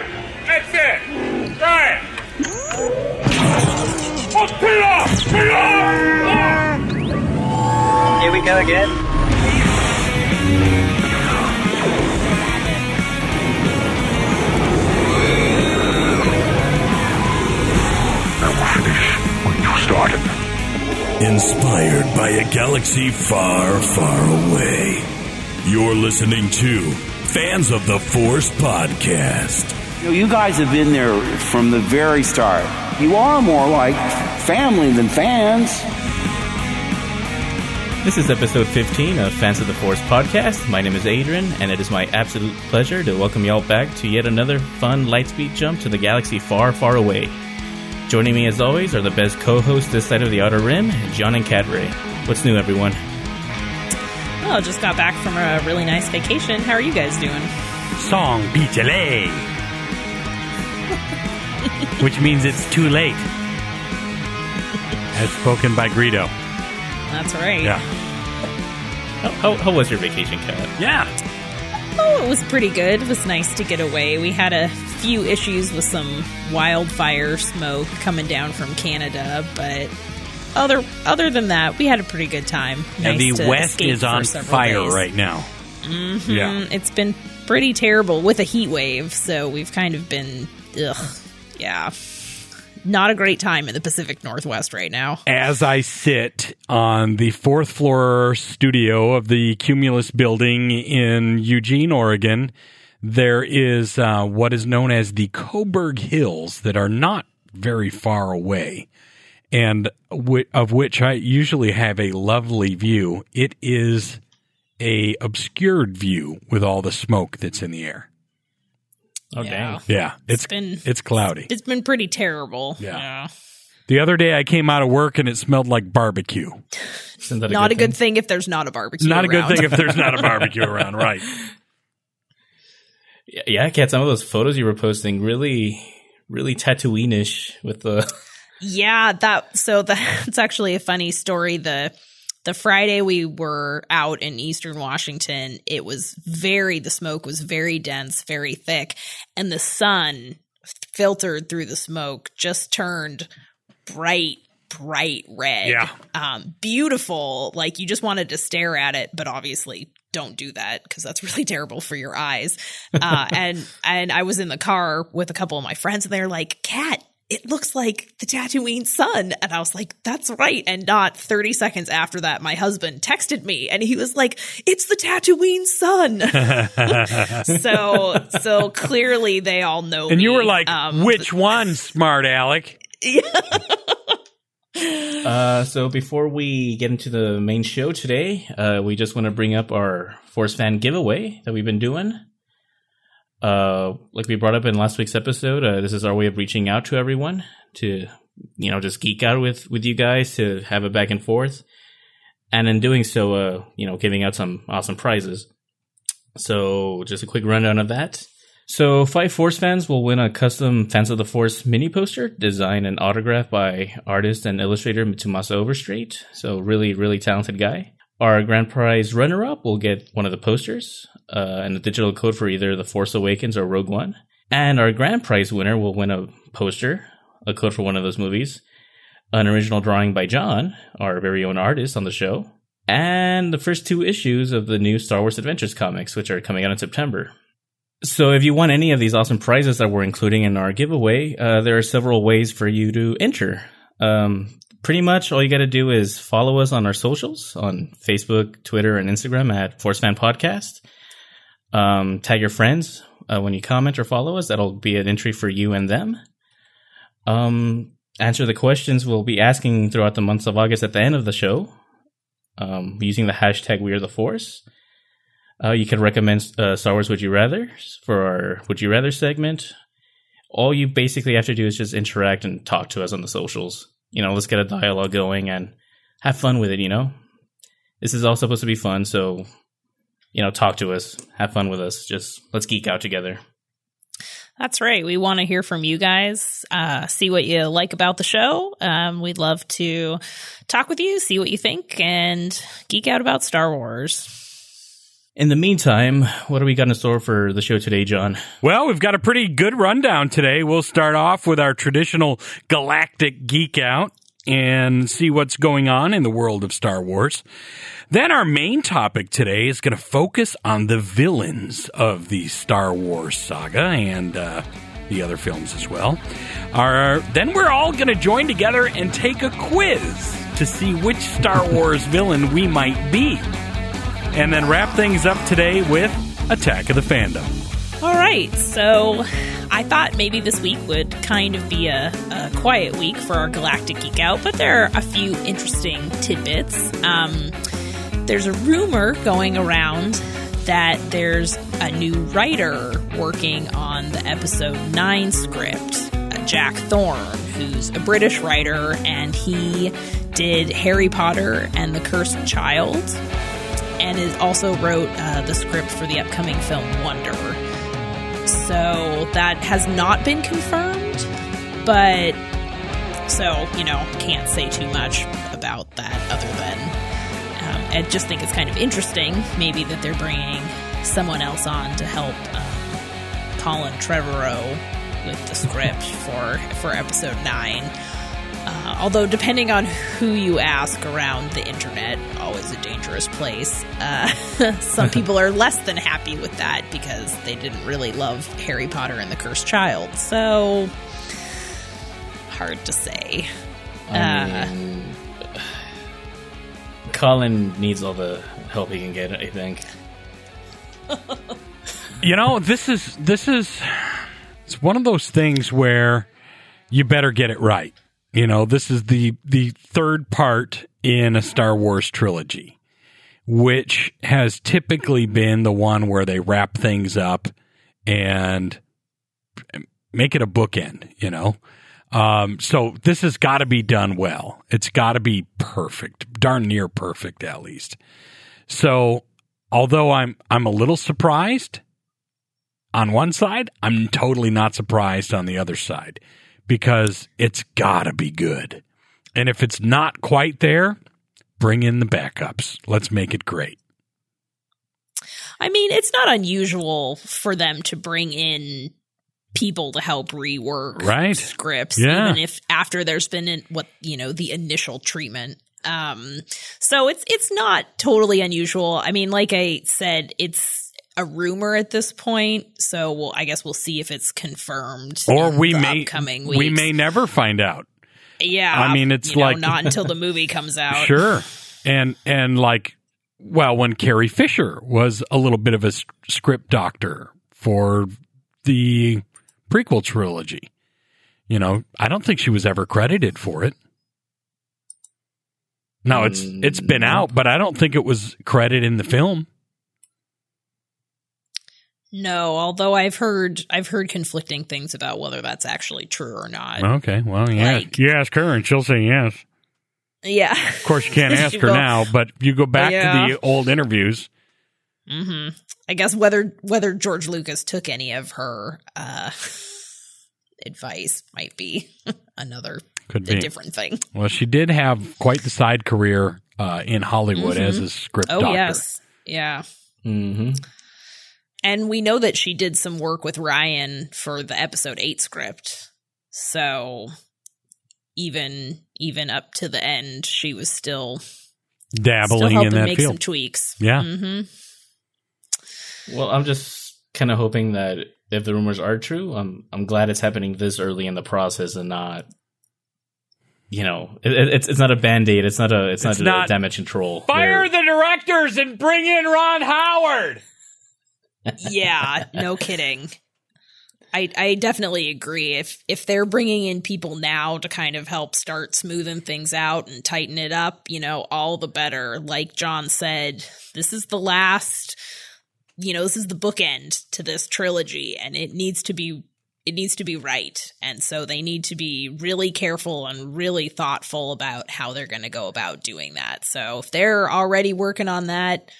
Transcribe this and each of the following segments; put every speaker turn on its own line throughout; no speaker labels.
right. That's it. Right. Oh, peel off. Peel off.
Here we go again.
I will finish what you started.
Inspired by a galaxy far, far away. You're listening to Fans of the Force podcast.
You know, you guys have been there from the very start. You are more like family than fans.
This is episode 15 of Fans of the Force podcast. My name is Adrian, and it is my absolute pleasure to welcome y'all back to yet another fun lightspeed jump to the galaxy far, far away. Joining me as always are the best co-hosts this side of the Outer Rim, John and Cadre. What's new, everyone?
Oh, just got back from a really nice vacation. How are you guys doing?
Song Beach Which means it's too late. As spoken by Greedo.
That's right.
Yeah.
How, how, how was your vacation, Cat?
Yeah.
Oh, it was pretty good. It was nice to get away. We had a few issues with some wildfire smoke coming down from Canada, but other other than that, we had a pretty good time.
And
Nice
the
to
West
escape
is
for
on
several
fire
days.
right now.
Mhm.
Yeah.
It's been pretty terrible with a heat wave, so we've kind of been ugh, yeah. Not a great time in the Pacific Northwest right now.
As I sit on the fourth floor studio of the Cumulus building in Eugene, Oregon, there is uh, what is known as the Coburg Hills that are not very far away, and w- of which I usually have a lovely view. It is a obscured view with all the smoke that's in the air.
Oh,
Yeah.
dang.
Yeah, it's
It's been
it's cloudy.
it's been pretty terrible.
Yeah. The other day I came out of work and it smelled like barbecue.
Isn't that
Not a good
thing?
thing if there's not a barbecue.
Not a good
around.
thing if there's not a barbecue around, right?
Yeah, Yeah, Cat, some of those photos you were posting really, really Tatooine-ish with the...
Yeah, that so that's actually a funny story. The the Friday we were out in Eastern Washington, it was very the smoke was very dense, very thick, and the sun filtered through the smoke just turned bright bright red.
Yeah.
Um beautiful, like you just wanted to stare at it, but obviously don't do that because that's really terrible for your eyes. Uh and and I was in the car with a couple of my friends and they're like, "Cat, it looks like the Tatooine sun. And I was like, that's right. And not 30 seconds after that, my husband texted me and he was like, it's the Tatooine sun. so, so clearly they all know
And you were like,
Um,
which one, smart Alec?
Uh, so before we get into the main show today, uh, we just want to bring up our Force Fan giveaway that we've been doing. Uh, like we brought up in last week's episode, uh, this is our way of reaching out to everyone to, you know, just geek out with, with you guys to have a back and forth. And in doing so, uh, you know, giving out some awesome prizes. So just a quick rundown of that. So five Force fans will win a custom Fans of the Force mini poster designed and autographed by artist and illustrator Mitsumasa Overstreet. So really, really talented guy. Our grand prize runner-up will get one of the posters uh, and a digital code for either The Force Awakens or Rogue One. And our grand prize winner will win a poster, a code for one of those movies, an original drawing by John, our very own artist on the show, and the first two issues of the new Star Wars Adventures comics, which are coming out in September. So if you want any of these awesome prizes that we're including in our giveaway, uh, there are several ways for you to enter. Um, pretty much all you got to do is follow us on our socials on Facebook, Twitter, and Instagram at Force Fan Podcast. Um, tag your friends uh, when you comment or follow us. That'll be an entry for you and them. Um, answer the questions we'll be asking throughout the months of August at the end of the show um, using the hashtag We Are the Force. Uh, you can recommend uh, Star Wars Would You Rather for our Would You Rather segment. All you basically have to do is just interact and talk to us on the socials. You know, let's get a dialogue going and have fun with it, you know? This is all supposed to be fun, so, you know, talk to us, have fun with us. Just let's geek out together.
That's right. We want to hear from you guys, uh, see what you like about the show. Um, we'd love to talk with you, see what you think, and geek out about Star Wars.
In the meantime, what do we got in store for the show today, John?
Well, we've got a pretty good rundown today. We'll start off with our traditional galactic geek out and see what's going on in the world of Star Wars. Then our main topic today is going to focus on the villains of the Star Wars saga and uh, the other films as well. Our, then we're all going to join together and take a quiz to see which Star Wars villain we might be and then wrap things up today with Attack of the Fandom.
All right, so I thought maybe this week would kind of be a, a, quiet week for our Galactic Geek Out, but there are a few interesting tidbits. Um, there's a rumor going around that there's a new writer working on the episode 9 script, Jack Thorne, who's a British writer, and he did Harry Potter and the Cursed Child and is also wrote uh, the script for the upcoming film Wonder. So that has not been confirmed, but so you know can't say too much about that other than um, I just think it's kind of interesting, maybe that they're bringing someone else on to help um, Colin Trevorrow with the script for for episode nine. Uh, although, depending on who you ask around the internet, always a dangerous place. Uh, some people are less than happy with that because they didn't really love Harry Potter and the Cursed Child. So, hard to say.
I mean, Colin needs all the help he can get. I think.
you know, this is this is it's one of those things where you better get it right. You know, this is the the third part in a Star Wars trilogy, which has typically been the one where they wrap things up and make it a bookend, you know. Um, so this has got to be done well. It's got to be perfect, darn near perfect at least. So, although I'm I'm a little surprised on one side, I'm totally not surprised on the other side because it's got to be good. And if it's not quite there, bring in the backups. Let's make it great.
I mean, it's not unusual for them to bring in people to help rework
right.
scripts,
yeah.
even if after there's been in, what you know the initial treatment. Um, so it's it's not totally unusual. I mean, like I said, it's a rumor at this point, so we'll, I guess we'll see if it's confirmed.
Or we may we may never find out.
Yeah,
I mean, it's
you know,
like
not until the movie comes out.
Sure, and and like, well, when Carrie Fisher was a little bit of a script doctor for the prequel trilogy, you know, I don't think she was ever credited for it. No, it's it's been mm. out, but I don't think it was credited in the film.
No, although I've heard I've heard conflicting things about whether that's actually true or not.
Okay, well, yeah,
Like-
you ask her and she'll say yes.
Yeah.
Of course, you can't ask her
Well,
now, but you go back
Yeah.
to the old interviews.
hmm I guess whether whether George Lucas took any of her uh advice might be another
Could
a
be.
different thing.
Well, she did have quite the side career uh, in Hollywood
Mhm.
as a script
Oh
doctor.
yes. Yeah.
Mm-hmm.
And we know that she did some work with Rian for the episode 8 script. So even even up to the end she was still still
dabbling
helping
in that
make some tweaks.
Yeah.
hmm
Well, I'm just kind of hoping that if the rumors are true, I'm I'm glad it's happening this early in the process and not, you know, it, it- it's it's not a band aid. It's not a it's,
It's
not,
not-
a damage control.
Fire
They're-
the directors and bring in Ron Howard.
Yeah, no kidding. I I definitely agree. If if they're bringing in people now to kind of help start smoothing things out and tighten it up, you know, all the better. Like John said, this is the last. You know, this is the bookend to this trilogy, and it needs to be it needs to be right. And so they need to be really careful and really thoughtful about how they're going to go about doing that. So if they're already working on that,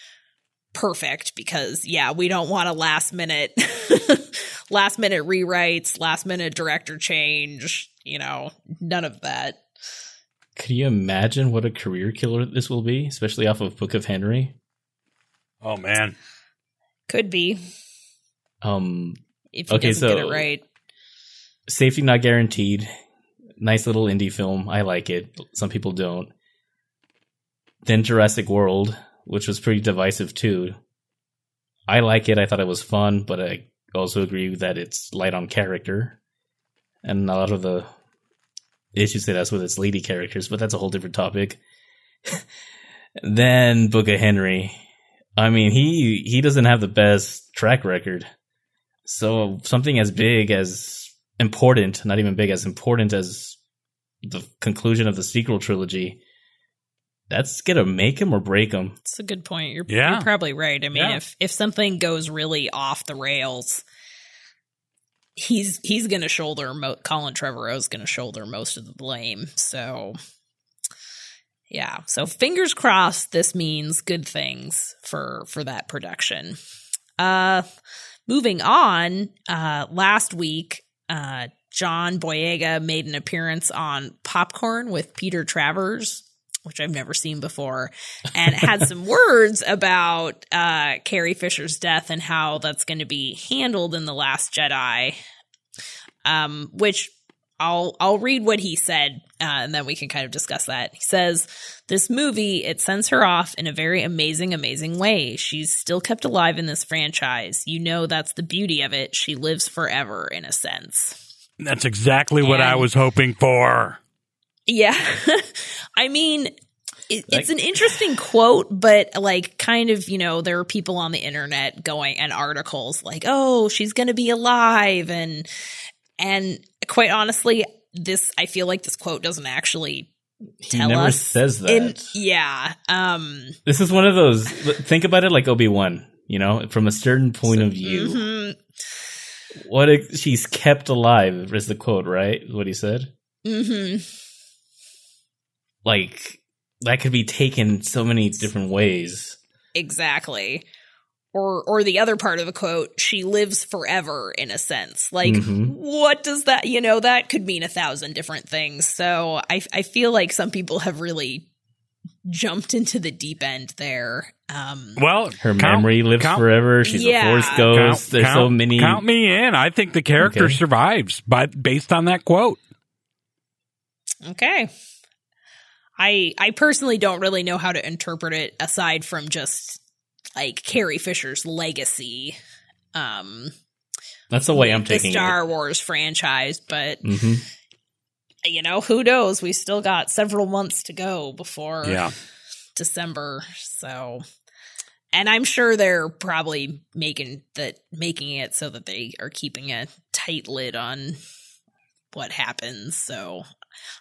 perfect because yeah, we don't want a last minute last minute rewrites, last minute director change, you know, none of that.
Could you imagine what a career killer this will be, especially off of Book of Henry?
Oh man,
Could be
Um,
if he
Okay,
doesn't get
so-
it right.
safety not guaranteed. Nice little indie film. I like it. Some people don't. Then Jurassic World, which was pretty divisive too. I like it. I thought it was fun, but I also agree that it's light on character, and a lot of the issues it has with its lady characters. But that's a whole different topic. then Book of Henry. I mean, he he doesn't have the best track record. So something as big as important, not even big, as important as the conclusion of the sequel trilogy, that's gonna make him or break him.
It's a good point. You're,
Yeah.
you're probably right. I mean,
Yeah.
if if something goes really off the rails, he's he's going to shoulder. Mo- Colin Trevorrow's going to shoulder most of the blame. So, yeah. So fingers crossed. This means good things for for that production. Uh, moving on. Uh, last week, uh, John Boyega made an appearance on Popcorn with Peter Travers, which I've never seen before, and had some words about uh, Carrie Fisher's death and how that's going to be handled in the Last Jedi. Um, which I'll I'll read what he said, uh, and then we can kind of discuss that. He says, "This movie it sends her off in a very amazing, amazing way. She's still kept alive in this franchise. You know that's the beauty of it. She lives forever, in a sense."
That's exactly what I was hoping for.
Yeah. I mean, it, it's an interesting quote, but like, kind of, you know, there are people on the internet going and articles like, oh, she's going to be alive. And, and quite honestly, this, I feel like this quote doesn't actually
He
tell
never
us.
says that.
in- yeah. Um,
this is one of those. Think about it like Obi Wan. You know, from a certain point of view,
mhm,
what if she's kept alive is the quote, right? What he said.
mhm.
Like that could be taken so many different ways.
Exactly. Or or the other part of the quote, she lives forever in a sense. Like
Mhm.
what does that, you know, that could mean a thousand different things. So I I feel like some people have really jumped into the deep end there. Um
Well,
Her
count-
memory lives
count-
forever. She's
Yeah.
a force
Count,
ghost. There's so many.
Count me in. I think the character
Okay.
survives, but based on that quote.
okay. I I personally don't really know how to interpret it aside from just like Carrie Fisher's legacy. Um
That's the way I'm taking
Star Wars franchise, but
it. hmm
you know, who knows? We still got several months to go before
Yeah.
December. So, and I'm sure they're probably making that making it so that they are keeping a tight lid on what happens. So,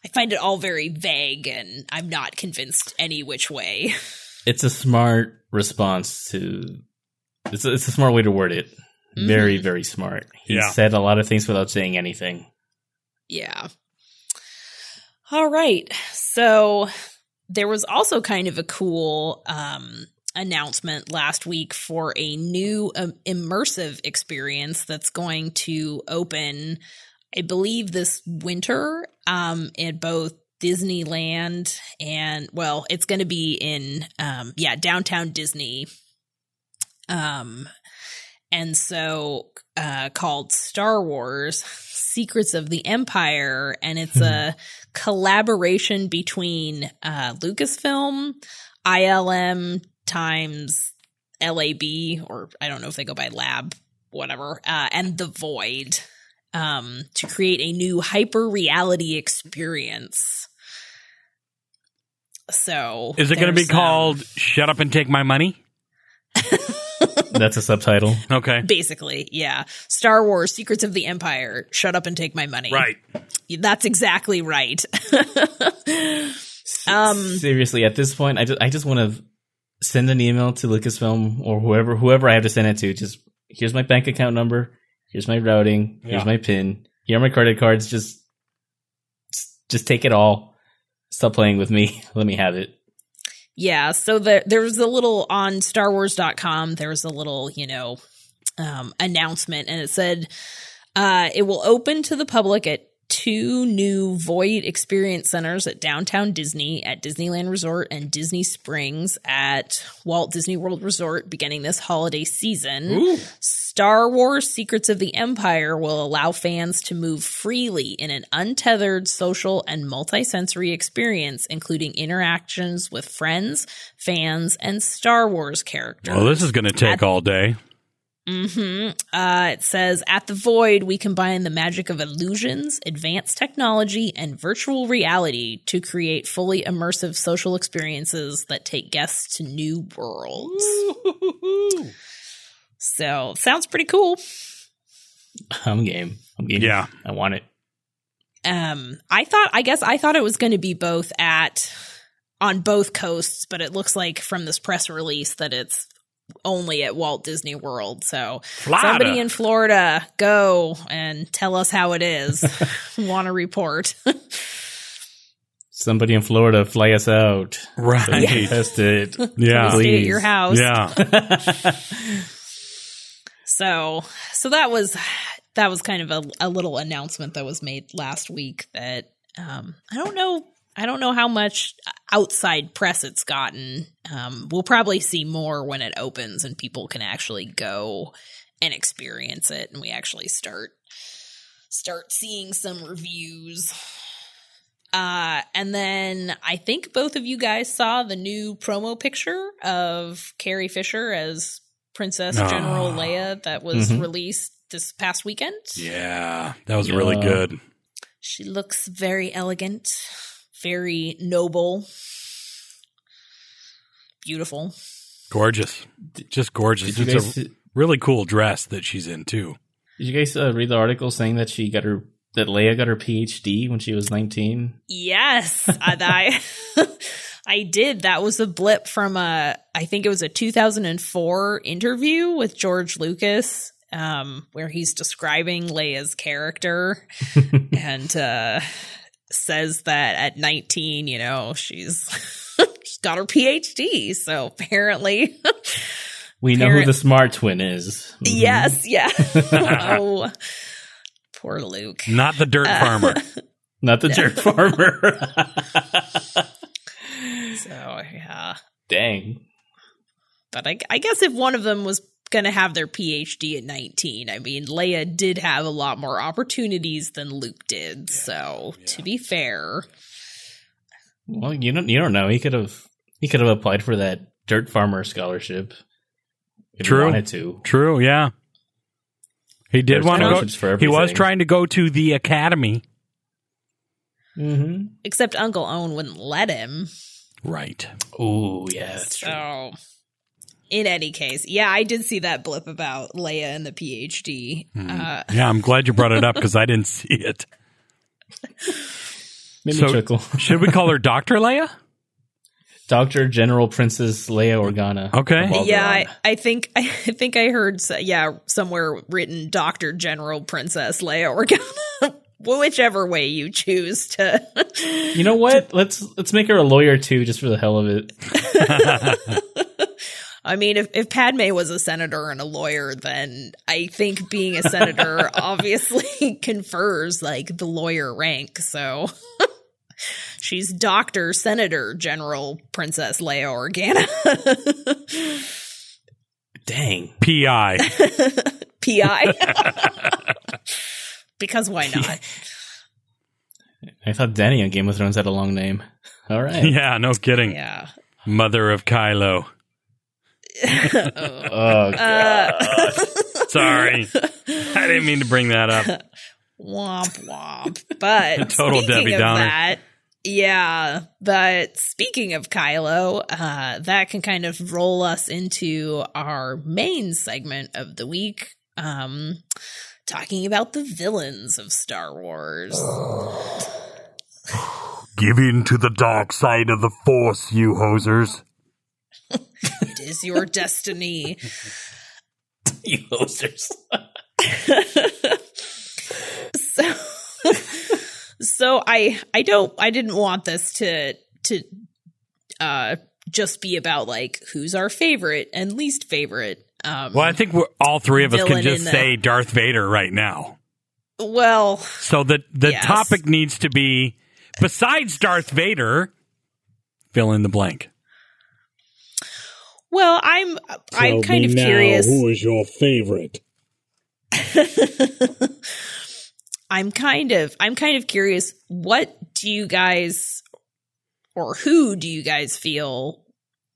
I find it all very vague, and I'm not convinced any which way.
It's a smart response to. It's a, it's a smart way to word it. Very very smart. He
Yeah.
said a lot of things without saying anything.
Yeah. All right. So there was also kind of a cool um, announcement last week for a new um, immersive experience that's going to open, I believe, this winter um, at both Disneyland and, well, it's going to be in, um, yeah, downtown Disney. Um, and so uh, called Star Wars Secrets of the Empire, and it's a collaboration between uh, Lucasfilm, ILM times LAB, or I don't know if they go by Lab, whatever, uh, and The Void um, to create a new hyper reality experience. So,
Is it going to be
there's,
called "Shut Up and Take My Money"?
That's a subtitle.
Okay.
Basically, yeah. Star Wars Secrets of the Empire. Shut up and take my money.
Right.
That's exactly right. um
Seriously, at this point, I just I just want to send an email to Lucasfilm or whoever whoever I have to send it to. Just here's my bank account number. Here's my routing. Here's
Yeah.
my PIN. Here are my credit cards. Just just take it all. Stop playing with me. Let me have it.
yeah, so there there was a little on starwars.com, there was a little, you know, um announcement and it said uh it will open to the public at two new Void Experience Centers at Downtown Disney, at Disneyland Resort, and Disney Springs at Walt Disney World Resort beginning this holiday season. Star Wars Secrets of the Empire will allow fans to move freely in an untethered social and multisensory experience, including interactions with friends, fans, and Star Wars characters.
Well, this is going to take all day.
Hmm Uh, it says at the Void, we combine the magic of illusions, advanced technology, and virtual reality to create fully immersive social experiences that take guests to new worlds. So sounds pretty cool.
I'm game. I'm game.
Yeah.
I want it.
Um, I thought, I guess, I thought it was going to be both at on both coasts, but it looks like from this press release that it's only at Walt Disney World. So somebody in Florida, go and tell us how it is. Want to report?
Somebody in Florida fly us out. So we
Right.
test it.
Yeah.
Stay at your house.
Yeah.
So, so that was that was kind of a, a little announcement that was made last week that um, I don't know I don't know how much outside press it's gotten. Um, we'll probably see more when it opens and people can actually go and experience it, and we actually start start seeing some reviews. Uh, and then I think both of you guys saw the new promo picture of Carrie Fisher as Princess
Ah.
General Leia that was
Mhm.
released this past weekend.
yeah. That was really good.
She looks very elegant, very noble, beautiful.
Gorgeous. Just gorgeous.
Did
It's
guys
a really cool dress that she's in, too.
did you guys uh, read the article saying that she got her that Leia got her PhD when she was 19?
Yes, I, I, I did. That was a blip from a, I think it was a 2004 interview with George Lucas, um, where he's describing Leia's character and uh, says that at 19, you know, she's she's got her PhD. So apparently,
We know
Parent-
who the smart twin is. Mhm.
yes, yeah. oh, poor Luke.
Not the dirt
Uh,
farmer.
Not the dirt farmer.
So yeah.
Dang.
But I, I guess if one of them was going to have their PhD at 19, I mean, Leia did have a lot more opportunities than Luke did. so, to be fair,
Well, you don't you don't know. He could have he could have applied for that dirt farmer scholarship. If
True.
he wanted to.
True, yeah. He did
There's
want to
scholarships for
go. He was trying to go to the academy.
Mm-hmm.
except Uncle Owen wouldn't let him.
Right.
Oh yeah, that's true.
So, in any case, yeah, I did see that blip about Leia and the PhD. Uh,
Yeah, I'm glad you brought it up because I didn't see it.
Made me
So-
chuckle.
Should we call her Doctor Leia?
Doctor General Princess Leia Organa.
Okay.
yeah, I, I think I think I heard yeah somewhere written Doctor General Princess Leia Organa. Whichever way you choose to.
you know what? Let's let's make her a lawyer too, just for the hell of it.
I mean, if, if Padme was a senator and a lawyer, then I think being a senator obviously confers like the lawyer rank. So she's Doctor Senator General Princess Leia Organa.
Dang.
Pi.
PI. because why not?
I thought Danny on Game of Thrones had a long name. All right.
yeah, no kidding.
Yeah.
Mother of Kylo.
Oh, God.
Uh,
Sorry, I didn't mean to bring that up.
womp womp. But
Total
speaking
Debbie
of
Downer.
that, yeah. But speaking of Kylo, uh, that can kind of roll us into our main segment of the week, um, talking about the villains of Star Wars.
Give in to the dark side of the Force, you hosers.
It is your destiny.
you hosters.
so so i i don't i didn't want this to to uh just be about like who's our favorite and least favorite um
Well, I think we're, all three of us can just
in the-
say Darth Vader right now.
Well,
So the the
Yes.
topic needs to be besides Darth Vader, fill in the blank.
Well, I'm I'm kind of curious.
Who is your favorite?
I'm kind of I'm kind of curious what do you guys or who do you guys feel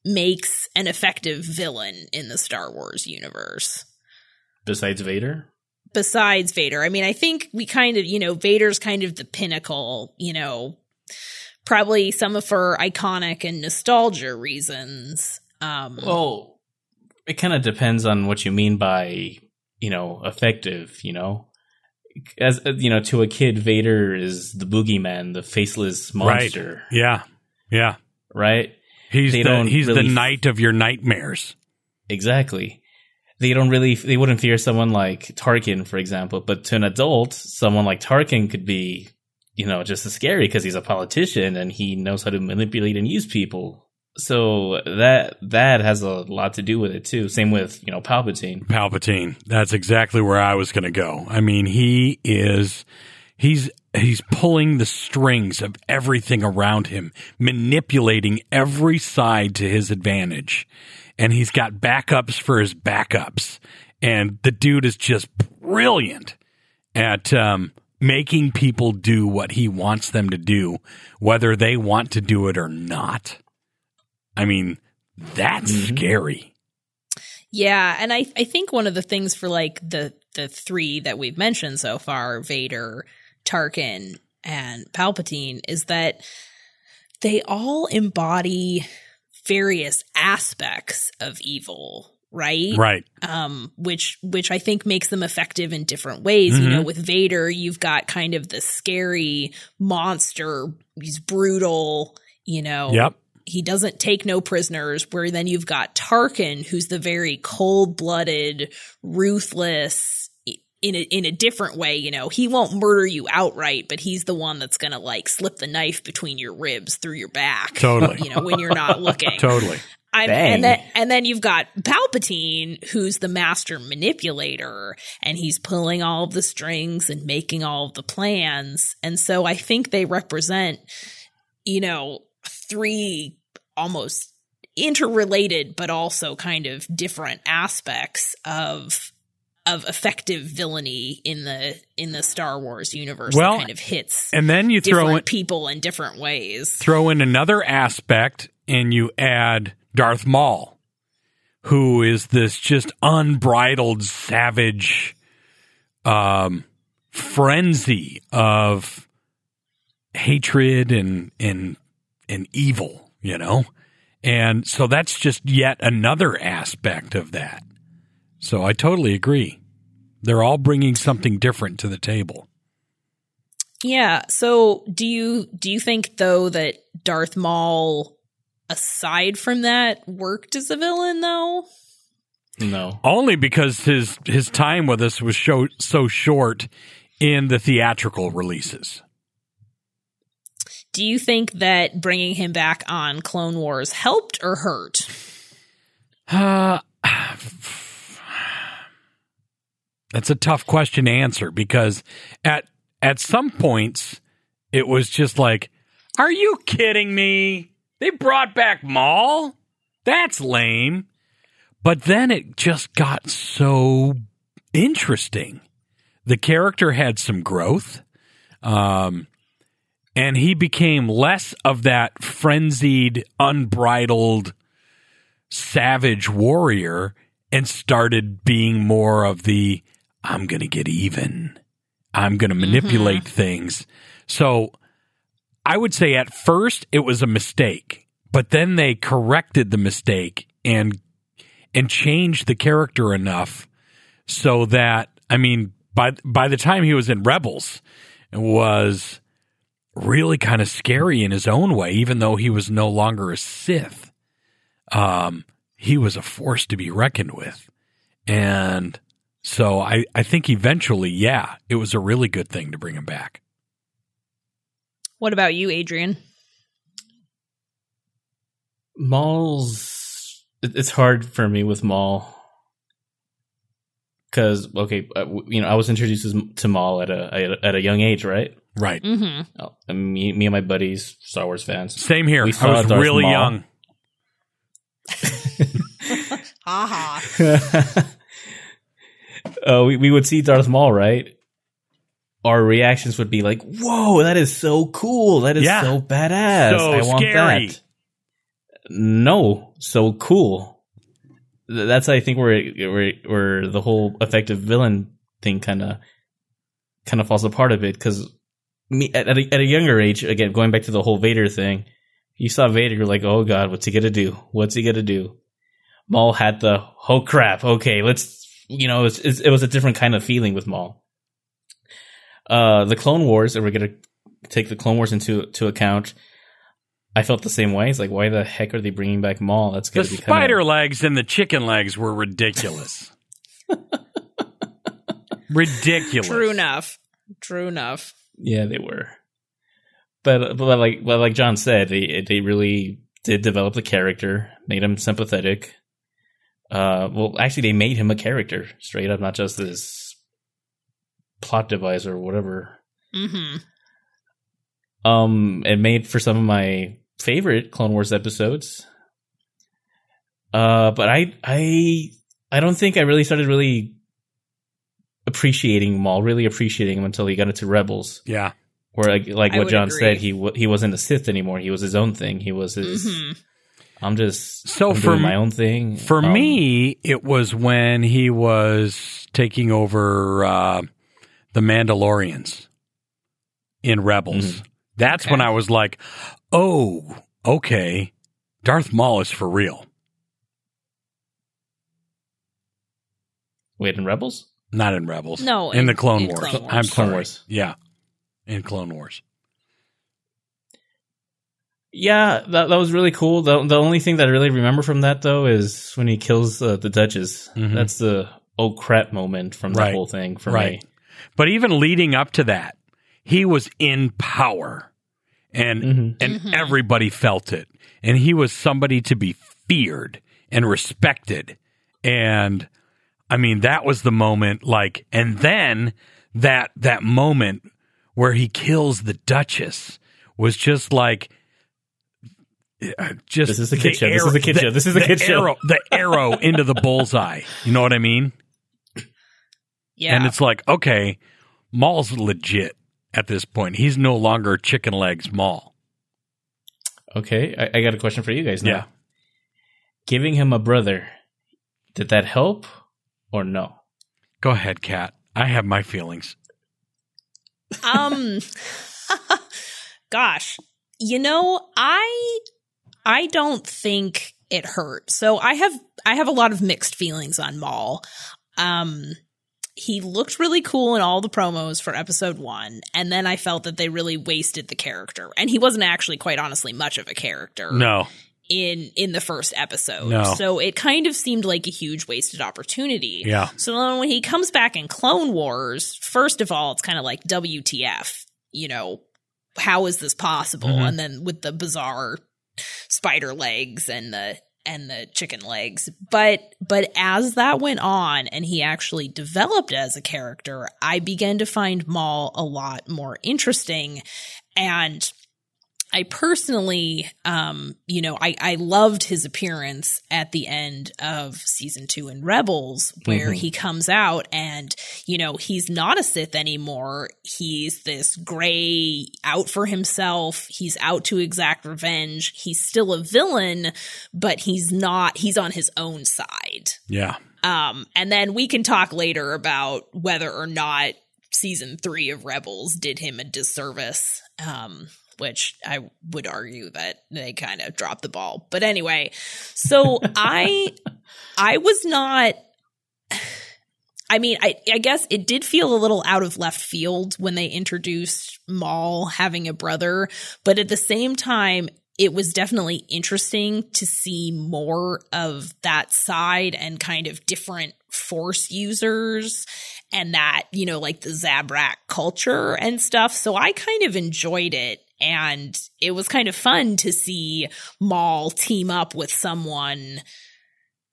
makes an effective villain in the Star Wars universe?
Besides Vader,
Besides Vader. I mean, I think we kind of, you know, Vader's kind of the pinnacle, you know, probably some of for iconic and nostalgia reasons. Um
well, it kind of depends on what you mean by you know effective. You know, as you know, to a kid, Vader is the boogeyman, the faceless monster, Right.
Yeah. Yeah.
right?
He's
They
the
don't
he's
really
the
f-
knight of your nightmares.
Exactly. They don't really, they wouldn't fear someone like Tarkin, for example. But to an adult, someone like Tarkin could be, you know, just as scary because he's a politician and he knows how to manipulate and use people. So that that has a lot to do with it too. Same with you know Palpatine.
Palpatine. That's exactly where I was going to go. I mean, he is he's he's pulling the strings of everything around him, manipulating every side to his advantage. And he's got backups for his backups. And the dude is just brilliant at um, making people do what he wants them to do, whether they want to do it or not. I mean, that's scary.
Yeah, and I I think one of the things for like the the three that we've mentioned so far, Vader, Tarkin, and Palpatine, is that they all embody various aspects of evil, right?
Right.
um, which which I think makes them effective in different ways. You know, with Vader, you've got kind of the scary monster. He's brutal. You know,
Yep.
He doesn't take no prisoners. Where then you've got Tarkin, who's the very cold blooded, ruthless. In a, in a different way, you know, he won't murder you outright, but he's the one that's gonna like slip the knife between your ribs through your back.
Totally.
You know, when you're not looking.
Totally.
I'm,
Bang.
and then and then you've got Palpatine, who's the master manipulator, and he's pulling all of the strings and making all of the plans. And so I think they represent, you know, three almost interrelated but also kind of different aspects of of effective villainy in the in the Star Wars universe
Well,
kind of hits
And then you throw in,
people in different ways.
throw in another aspect and you add Darth Maul, who is this just unbridled savage um, frenzy of hatred and and and evil, you know? And so that's just yet another aspect of that. So I totally agree. They're all bringing something different to the table.
Yeah. So do you do you think though that Darth Maul aside from that worked as a villain though?
No,
Only because his his time with us was show, so short in the theatrical releases.
Do you think that bringing him back on Clone Wars helped or hurt?
Uh, that's a tough question to answer because at at some points it was just like, "Are you kidding me? They brought back Maul? That's lame." But then it just got so interesting. The character had some growth. Um, and he became less of that frenzied, unbridled, savage warrior and started being more of the I'm going to get even. I'm going to mm-hmm. manipulate things. So I would say at first it was a mistake, but then they corrected the mistake and and changed the character enough so that I mean by by the time he was in Rebels it was really kind of scary in his own way even though he was no longer a Sith um he was a force to be reckoned with and so I I think eventually yeah it was a really good thing to bring him back
What about you, Adrian?
Maul's. It's hard for me with Maul. because okay, uh, you know, I was introduced to Maul at a at a young age, right?
Right.
Mm-hmm.
Oh, and me, me and my buddies, Star Wars fans.
Same here.
We
I was
Darth
really
Maul.
young.
Haha.
uh, we, we would see Darth Maul, right? Our reactions would be like, "Whoa, that is so cool! That is
Yeah.
so badass!
So
I want
scary."
that." No, so cool. That's I think where where where the whole effective villain thing kind of kind of falls apart a bit because me at, at, a, at a younger age, again going back to the whole Vader thing, you saw Vader, you're like, "Oh God, what's he gonna do? What's he gonna do?" Maul had the oh crap, okay, let's you know, it's, it's, it was a different kind of feeling with Maul. Uh, the Clone Wars, and we're gonna take the Clone Wars into to account. I felt the same way. It's like, why the heck are they bringing back Maul? That's
The
gonna be
spider
Kinda,
legs and the chicken legs were ridiculous. ridiculous.
True enough. True enough.
Yeah, they were. But but like but like John said, they they really did develop the character, made him sympathetic. Uh, well, actually, they made him a character straight up, not just this plot device or whatever.
Mm-hmm.
um and made for some of my favorite clone wars episodes uh but i i i don't think i really started really appreciating maul really appreciating him until he got into rebels
Yeah.
where like, like what john
agree.
said he w- he wasn't a sith anymore he was his own thing he was his
Mm-hmm.
i'm just
So
I'm
for
doing my own thing
For
Um,
me, it was when he was taking over uh, the Mandalorians in Rebels.
Mhm.
That's
Okay.
when I was like, oh, okay. Darth Maul is for real.
wait in rebels
Not in Rebels.
No,
in,
in-
the Clone
in
Wars.
Clone Wars.
I'm
Clone
sorry.
Wars.
Yeah. In Clone Wars.
yeah that, that was really cool the, the only thing that i really remember from that though is when he kills uh, the duchess
Mhm.
that's the oh crap moment from the
Right.
whole thing for
Right.
me
But even leading up to that, he was in power and
Mhm.
and
Mhm.
everybody felt it. And he was somebody to be feared and respected. And I mean, that was the moment like and then that that moment where he kills the duchess was just like uh, just
This is a kid
the
show. This is a kid
the-
show. This is a
the
kid show.
the arrow into the bullseye. You know what I mean?
Yeah.
And it's like, okay, Maul's legit at this point. He's no longer chicken legs Maul.
Okay, I, I got a question for you guys now.
Yeah.
Giving him a brother, did that help or no?
Go ahead, Kat. I have my feelings.
um gosh you know i i don't think it hurt so i have i have a lot of mixed feelings on maul um he looked really cool in all the promos for episode one and then i felt that they really wasted the character and he wasn't actually quite honestly much of a character
No.
In in the first episode
No.
so it kind of seemed like a huge wasted opportunity
Yeah.
so then when he comes back in Clone Wars, first of all, it's kind of like WTF, you know, how is this possible?
Mhm.
And then with the bizarre spider legs and the and the chicken legs. But but as that went on and he actually developed as a character, I began to find Maul a lot more interesting and I personally, um, you know, I, I loved his appearance at the end of season two in Rebels, where
Mhm.
he comes out and, you know, he's not a Sith anymore. He's this gray out for himself. He's out to exact revenge. He's still a villain, but he's not, he's on his own side.
Yeah.
Um, and then we can talk later about whether or not season three of Rebels did him a disservice. Um, which I would argue that they kind of dropped the ball. But anyway, so I, I was not. I mean, I, I guess it did feel a little out of left field when they introduced Maul having a brother, but at the same time, it was definitely interesting to see more of that side and kind of different force users and that, you know, like the Zabrak culture and stuff. So I kind of enjoyed it. And it was kind of fun to see Maul team up with someone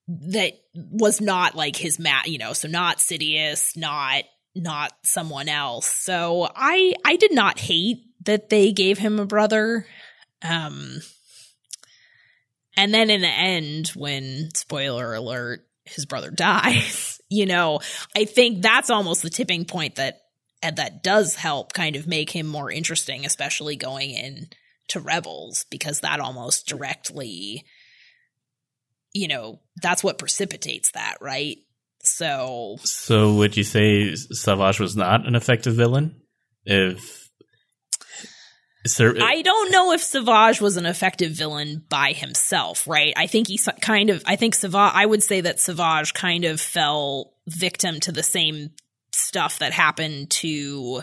that was not like his mat, you know, so not Sidious, not not someone else. So I I did not hate that they gave him a brother. Um and then in the end when spoiler alert his brother dies, you know, I think that's almost the tipping point that and that does help kind of make him more interesting especially going in to Rebels because that almost directly you know, that's what precipitates that, right? So
So would you say Savage was not an effective villain? If Sir, uh,
I don't know if Savage was an effective villain by himself, right? I think he kind of, I think Savage, I would say that Savage kind of fell victim to the same stuff that happened to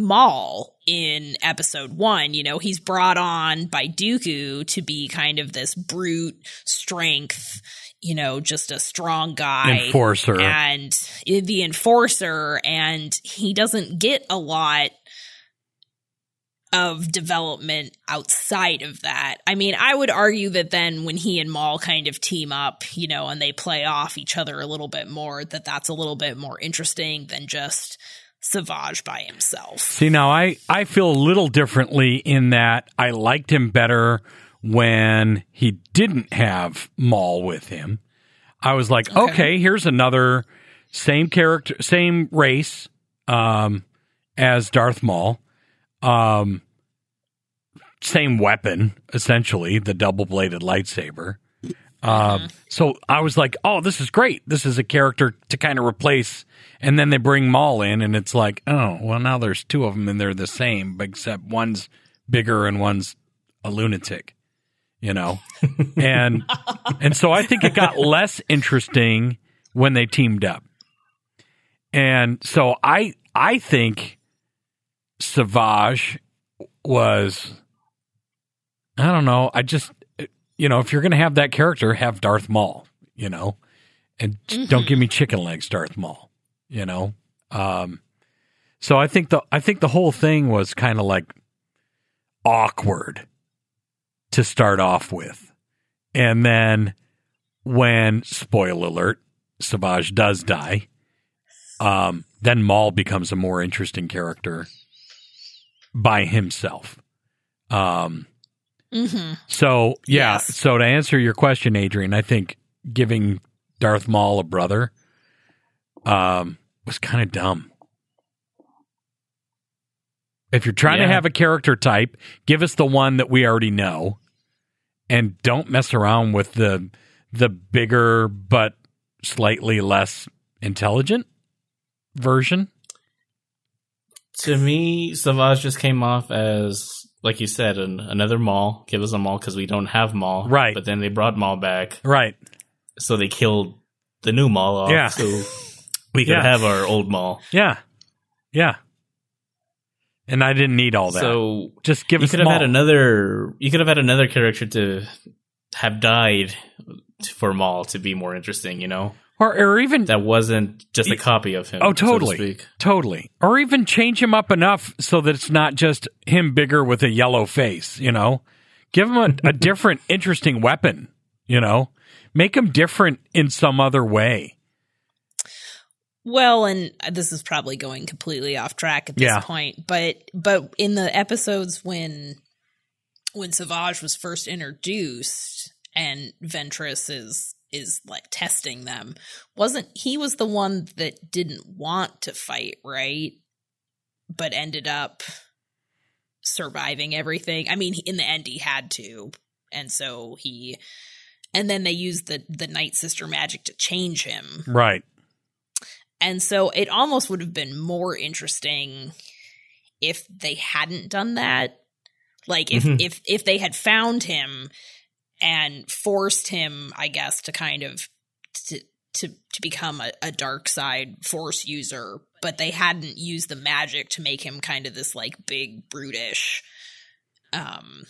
Maul in episode one. You know, he's brought on by Dooku to be kind of this brute strength, you know, just a strong guy.
Enforcer.
And eh, the enforcer, and he doesn't get a lot of development outside of that. I mean, I would argue that then when he and Maul kind of team up, you know, and they play off each other a little bit more, that that's a little bit more interesting than just Savage by himself.
See, now I, I feel a little differently in that I liked him better when he didn't have Maul with him. I was like, okay,
Okay.
here's another same character, same race um, as Darth Maul, um, same weapon, essentially, the double bladed lightsaber. Um, So I was like, oh, this is great. This is a character to kind of replace. And then they bring Maul in, and it's like, oh, well, now there's two of them, and they're the same, except one's bigger and one's a lunatic, you know? and and so I think it got less interesting when they teamed up. And so I I think Savage was I don't know. I just you know, if you're going to have that character, have Darth Maul, you know. And don't give me chicken legs Darth Maul, you know. Um so I think the I think the whole thing was kind of like awkward to start off with. And then when spoiler alert, Savage does die, um, then Maul becomes a more interesting character by himself. Um,
Mm-hmm.
so yeah,
Yes.
so to answer your question, Adrian, I think giving Darth Maul a brother um, was kind of dumb. If you're trying to have a character type, give us the one that we already know, and don't mess around with the the bigger but slightly less intelligent version.
To me, Savage just came off as, like you said, an, another Maul. Give us a Maul because we don't have Maul.
Right.
But then they brought Maul back,
Right.
so they killed the new Maul off.
Yeah.
So we could
Yeah.
have our old Maul.
Yeah. Yeah. And I didn't need all that.
So
just give
you
us
could have had another. You could have had another character to have died for Maul to be more interesting. You know,
or, or even
that wasn't just a copy of him.
Oh,
so to
totally.
speak.
Totally. Or even change him up enough so that it's not just him bigger with a yellow face, you know? Give him a, a different, interesting weapon, you know? Make him different in some other way.
Well, and this is probably going completely off track at this
Yeah.
point, but but in the episodes when when Savage was first introduced and Ventress is is like testing them, wasn't he was the one that didn't want to fight, right? But ended up surviving everything. I mean, in the end he had to. And so he and then they used the the Night Sister magic to change him.
Right.
And so it almost would have been more interesting if they hadn't done that. Like if
Mhm.
if if they had found him and forced him, I guess, to kind of to to, to become a, a dark side force user, but they hadn't used the magic to make him kind of this like big brutish um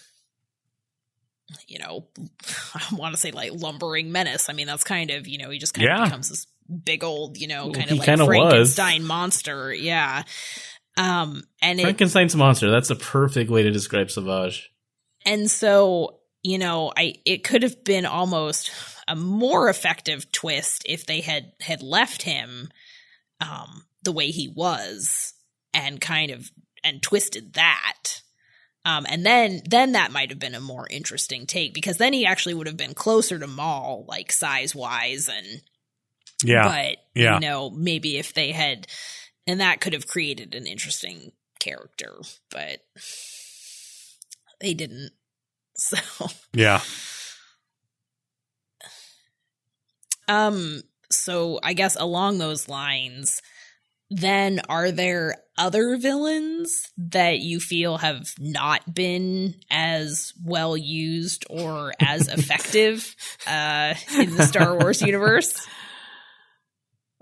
you know, I want to say like lumbering menace. I mean, that's kind of, you know, he just kind
Yeah.
of becomes this big old, you know, kind
he
of like
kinda was.
Frankenstein monster. Yeah. Um, and it,
Frankenstein's monster. That's a perfect way to describe Savage.
and so, you know, I, it could have been almost a more effective twist if they had had left him um the way he was and kind of and twisted that um and then then that might have been a more interesting take because then he actually would have been closer to Maul like size wise and
Yeah.
but
yeah.
you know maybe if they had and that could have created an interesting character but they didn't so
yeah.
um so i guess along those lines then are there other villains that you feel have not been as well used or as effective uh in the star wars universe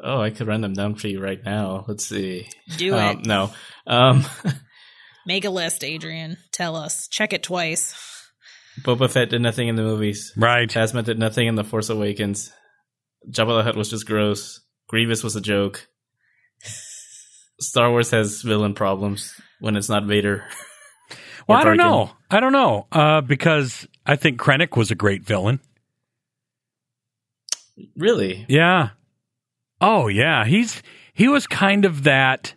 Oh, I could run them down for you right now. Let's see.
do
Um,
it
no. Um,
make a list adrian tell us check it twice
Boba Fett did nothing in the movies.
Right.
Phasma did nothing in The Force Awakens. Jabba the Hutt was just gross. Grievous was a joke. Star Wars has villain problems when it's not Vader.
Well, I don't know. I don't know. Uh, because I think Krennic was a great villain.
Really?
Yeah. Oh yeah. He's he was kind of that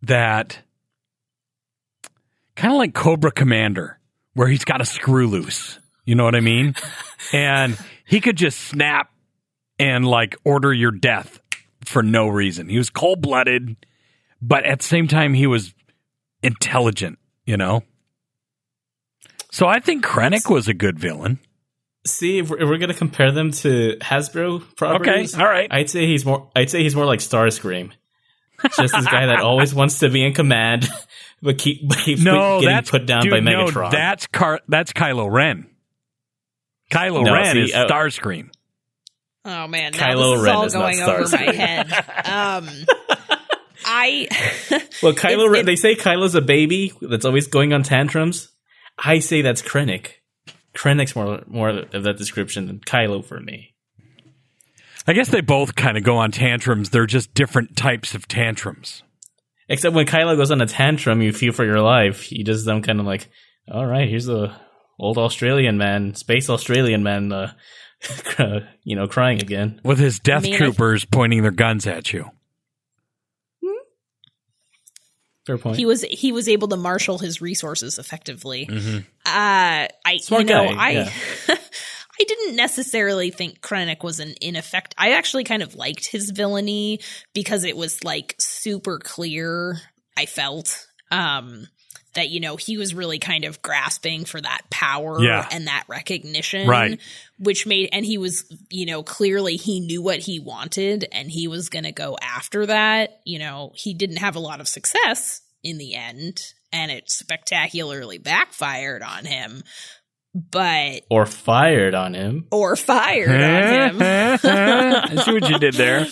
that kind of like Cobra Commander, where he's got a screw loose. You know what I mean? and he could just snap and like order your death for no reason. He was cold blooded, but at the same time he was intelligent, you know? So I think Krennic was a good villain.
See, if we're, if we're gonna compare them to Hasbro properties, okay,
all right.
I'd say he's more. I'd say he's more like Starscream. Just this guy that always wants to be in command, but keep but keeps
No,
getting
that's
put down
dude,
by
no,
Megatron.
that's Car- that's Kylo Ren. Kylo
No,
Ren
see,
is
uh,
Starscream.
Oh man, now
Kylo
this is
Ren
all
is not
going over
Starscream.
my head. Um, I
well, Kylo.
It's-
Ren,
it-
they say Kylo's a baby that's always going on tantrums. I say that's Krennic. Krennic's more more of that description than Kylo for me.
I guess they both kind of go on tantrums. They're just different types of tantrums.
Except when Kylo goes on a tantrum, you feel for your life. He does them kind of like, all right, here's the old Australian man, space Australian man, uh, you know, crying again.
With his death
mean, I-
troopers pointing their guns at you.
Fair point.
he was he was able to marshal his resources effectively.
Mm-hmm.
Uh, I
Smart
you know
guy,
I
yeah.
I didn't necessarily think Krennic was an ineffect. I actually kind of liked his villainy because it was like super clear. I felt um that you know he was really kind of grasping for that power
Yeah.
and that recognition
Right.
which made and he was you know clearly he knew what he wanted and he was going to go after that you know he didn't have a lot of success in the end and it spectacularly backfired on him but
or fired on him.
or fired on him
I see what you did there.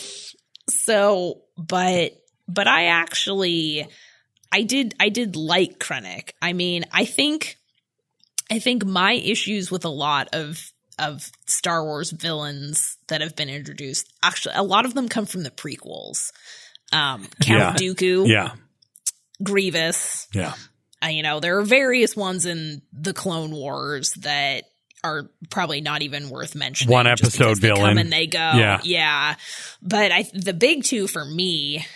so but but i actually i did i did like krennic i mean i think i think my issues with a lot of of star wars villains that have been introduced actually a lot of them come from the prequels um count dooku
Yeah.
grievous
Yeah.
You know there are various ones in the clone wars that are probably not even worth mentioning
One episode
because they
villain.
come and they go
Yeah.
yeah but i the big two for me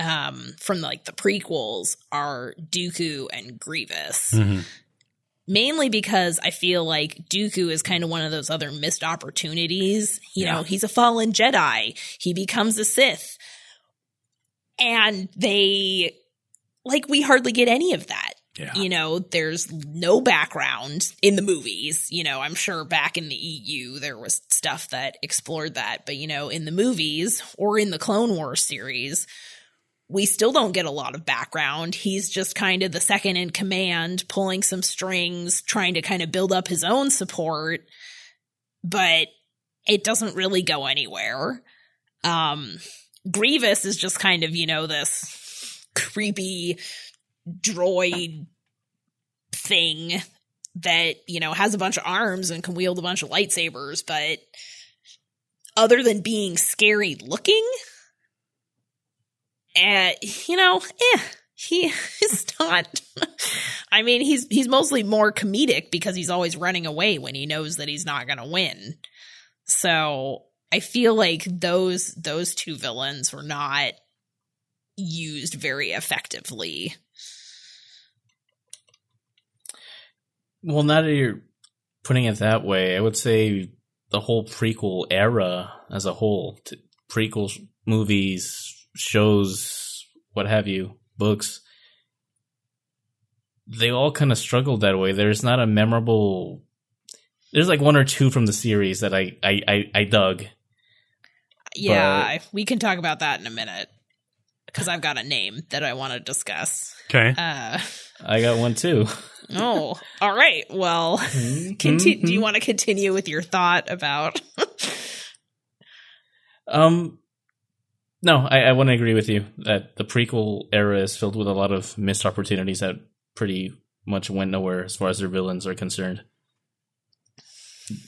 um from like the prequels are dooku and grievous
Mhm.
mainly because I feel like Dooku is kind of one of those other missed opportunities. You know, he's a fallen Jedi. He becomes a Sith. And they like we hardly get any of that.
Yeah.
You know, there's no background in the movies. You know, I'm sure back in the EU there was stuff that explored that, but you know, in the movies or in the Clone Wars series, we still don't get a lot of background. He's just kind of the second in command, pulling some strings, trying to kind of build up his own support, but it doesn't really go anywhere. Um, Grievous is just kind of, you know, this creepy droid thing that, you know, has a bunch of arms and can wield a bunch of lightsabers, but other than being scary looking, and you know, eh, he is not. I mean, he's he's mostly more comedic because he's always running away when he knows that he's not going to win. So I feel like those those two villains were not used very effectively.
Well, now that you're putting it that way, I would say the whole prequel era as a whole, t- prequel movies, shows, what have you, books, they all kind of struggled that way. There's not a memorable. There's like one or two from the series that I I I, I dug.
Yeah, we can talk about that in a minute because I've got a name that I want to discuss.
Okay.
Uh,
I got one too.
oh, all right. Well, conti- do you want to continue with your thought about?
Um, no, I, I want to agree with you that the prequel era is filled with a lot of missed opportunities that pretty much went nowhere as far as their villains are concerned.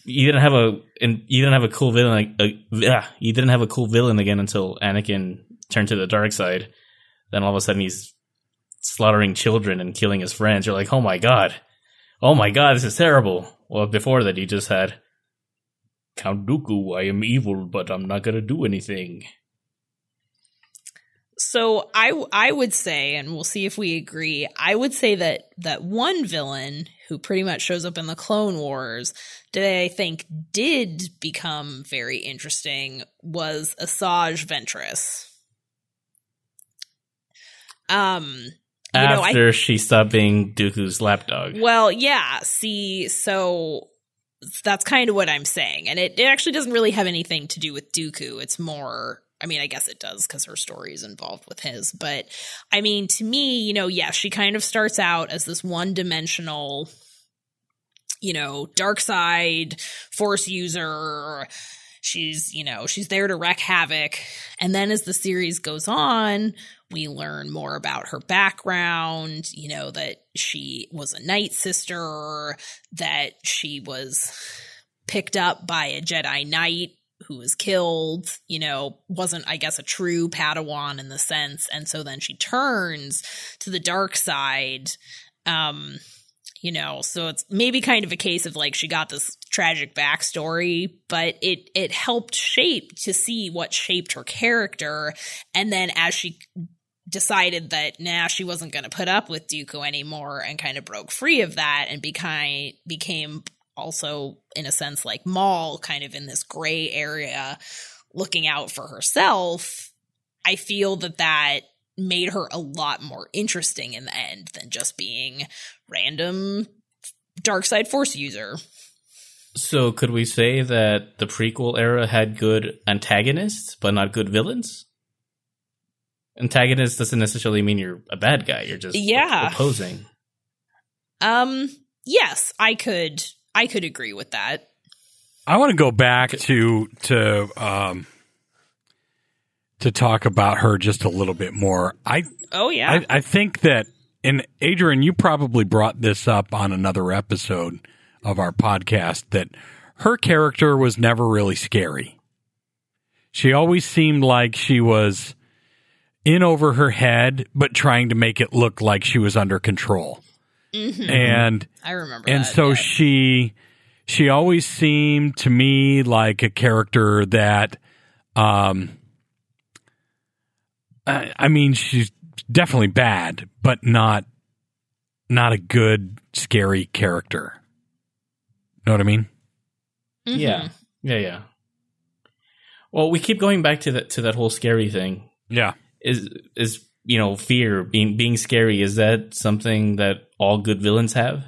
You didn't have a and you didn't have a cool villain like uh, yeah, you didn't have a cool villain again until Anakin turned to the dark side. Then all of a sudden he's slaughtering children and killing his friends. You're like, oh my god, oh my god, this is terrible. Well, before that, he just had Count Dooku. I am evil, but I'm not gonna do anything.
So I I would say, and we'll see if we agree. I would say that that one villain who pretty much shows up in the Clone Wars that I think did become very interesting was Asajj Ventress. Um, you know, I
After she stopped being Dooku's lapdog.
Well, yeah. See, so that's kind of what I'm saying. And it, it actually doesn't really have anything to do with Dooku. It's more, I mean, I guess it does because her story is involved with his. But I mean, to me, you know, yeah, she kind of starts out as this one dimensional, you know, dark side force user. She's, you know, she's there to wreak havoc. And then as the series goes on, we learn more about her background, you know, that she was a night sister, that she was picked up by a Jedi Knight who was killed, you know, wasn't, I guess, a true Padawan in the sense. And so then she turns to the dark side. Um, you know, so it's maybe kind of a case of like she got this tragic backstory, but it it helped shape to see what shaped her character. And then as she decided that nah she wasn't going to put up with Dooku anymore and kind of broke free of that and became became also in a sense like Maul kind of in this gray area looking out for herself I feel that that made her a lot more interesting in the end than just being random dark side force user
So could we say that the prequel era had good antagonists, but not good villains? Antagonist doesn't necessarily mean you're a bad guy. You're just
Yeah.
opposing.
um yes I could I could agree with that
I want to go back to to um to talk about her just a little bit more. I
oh yeah
I, I think that, and Adrian, you probably brought this up on another episode of our podcast that her character was never really scary. She always seemed like she was in over her head, but trying to make it look like she was under control.
Mhm.
And
I remember
and
that,
so
yeah.
she she always seemed to me like a character that um I, I mean she's definitely bad but not not a good scary character know what i mean
Mhm.
Yeah, yeah, yeah. Well, we keep going back to that to that whole scary thing.
yeah
Is is you know fear being being scary? Is that something that all good villains have?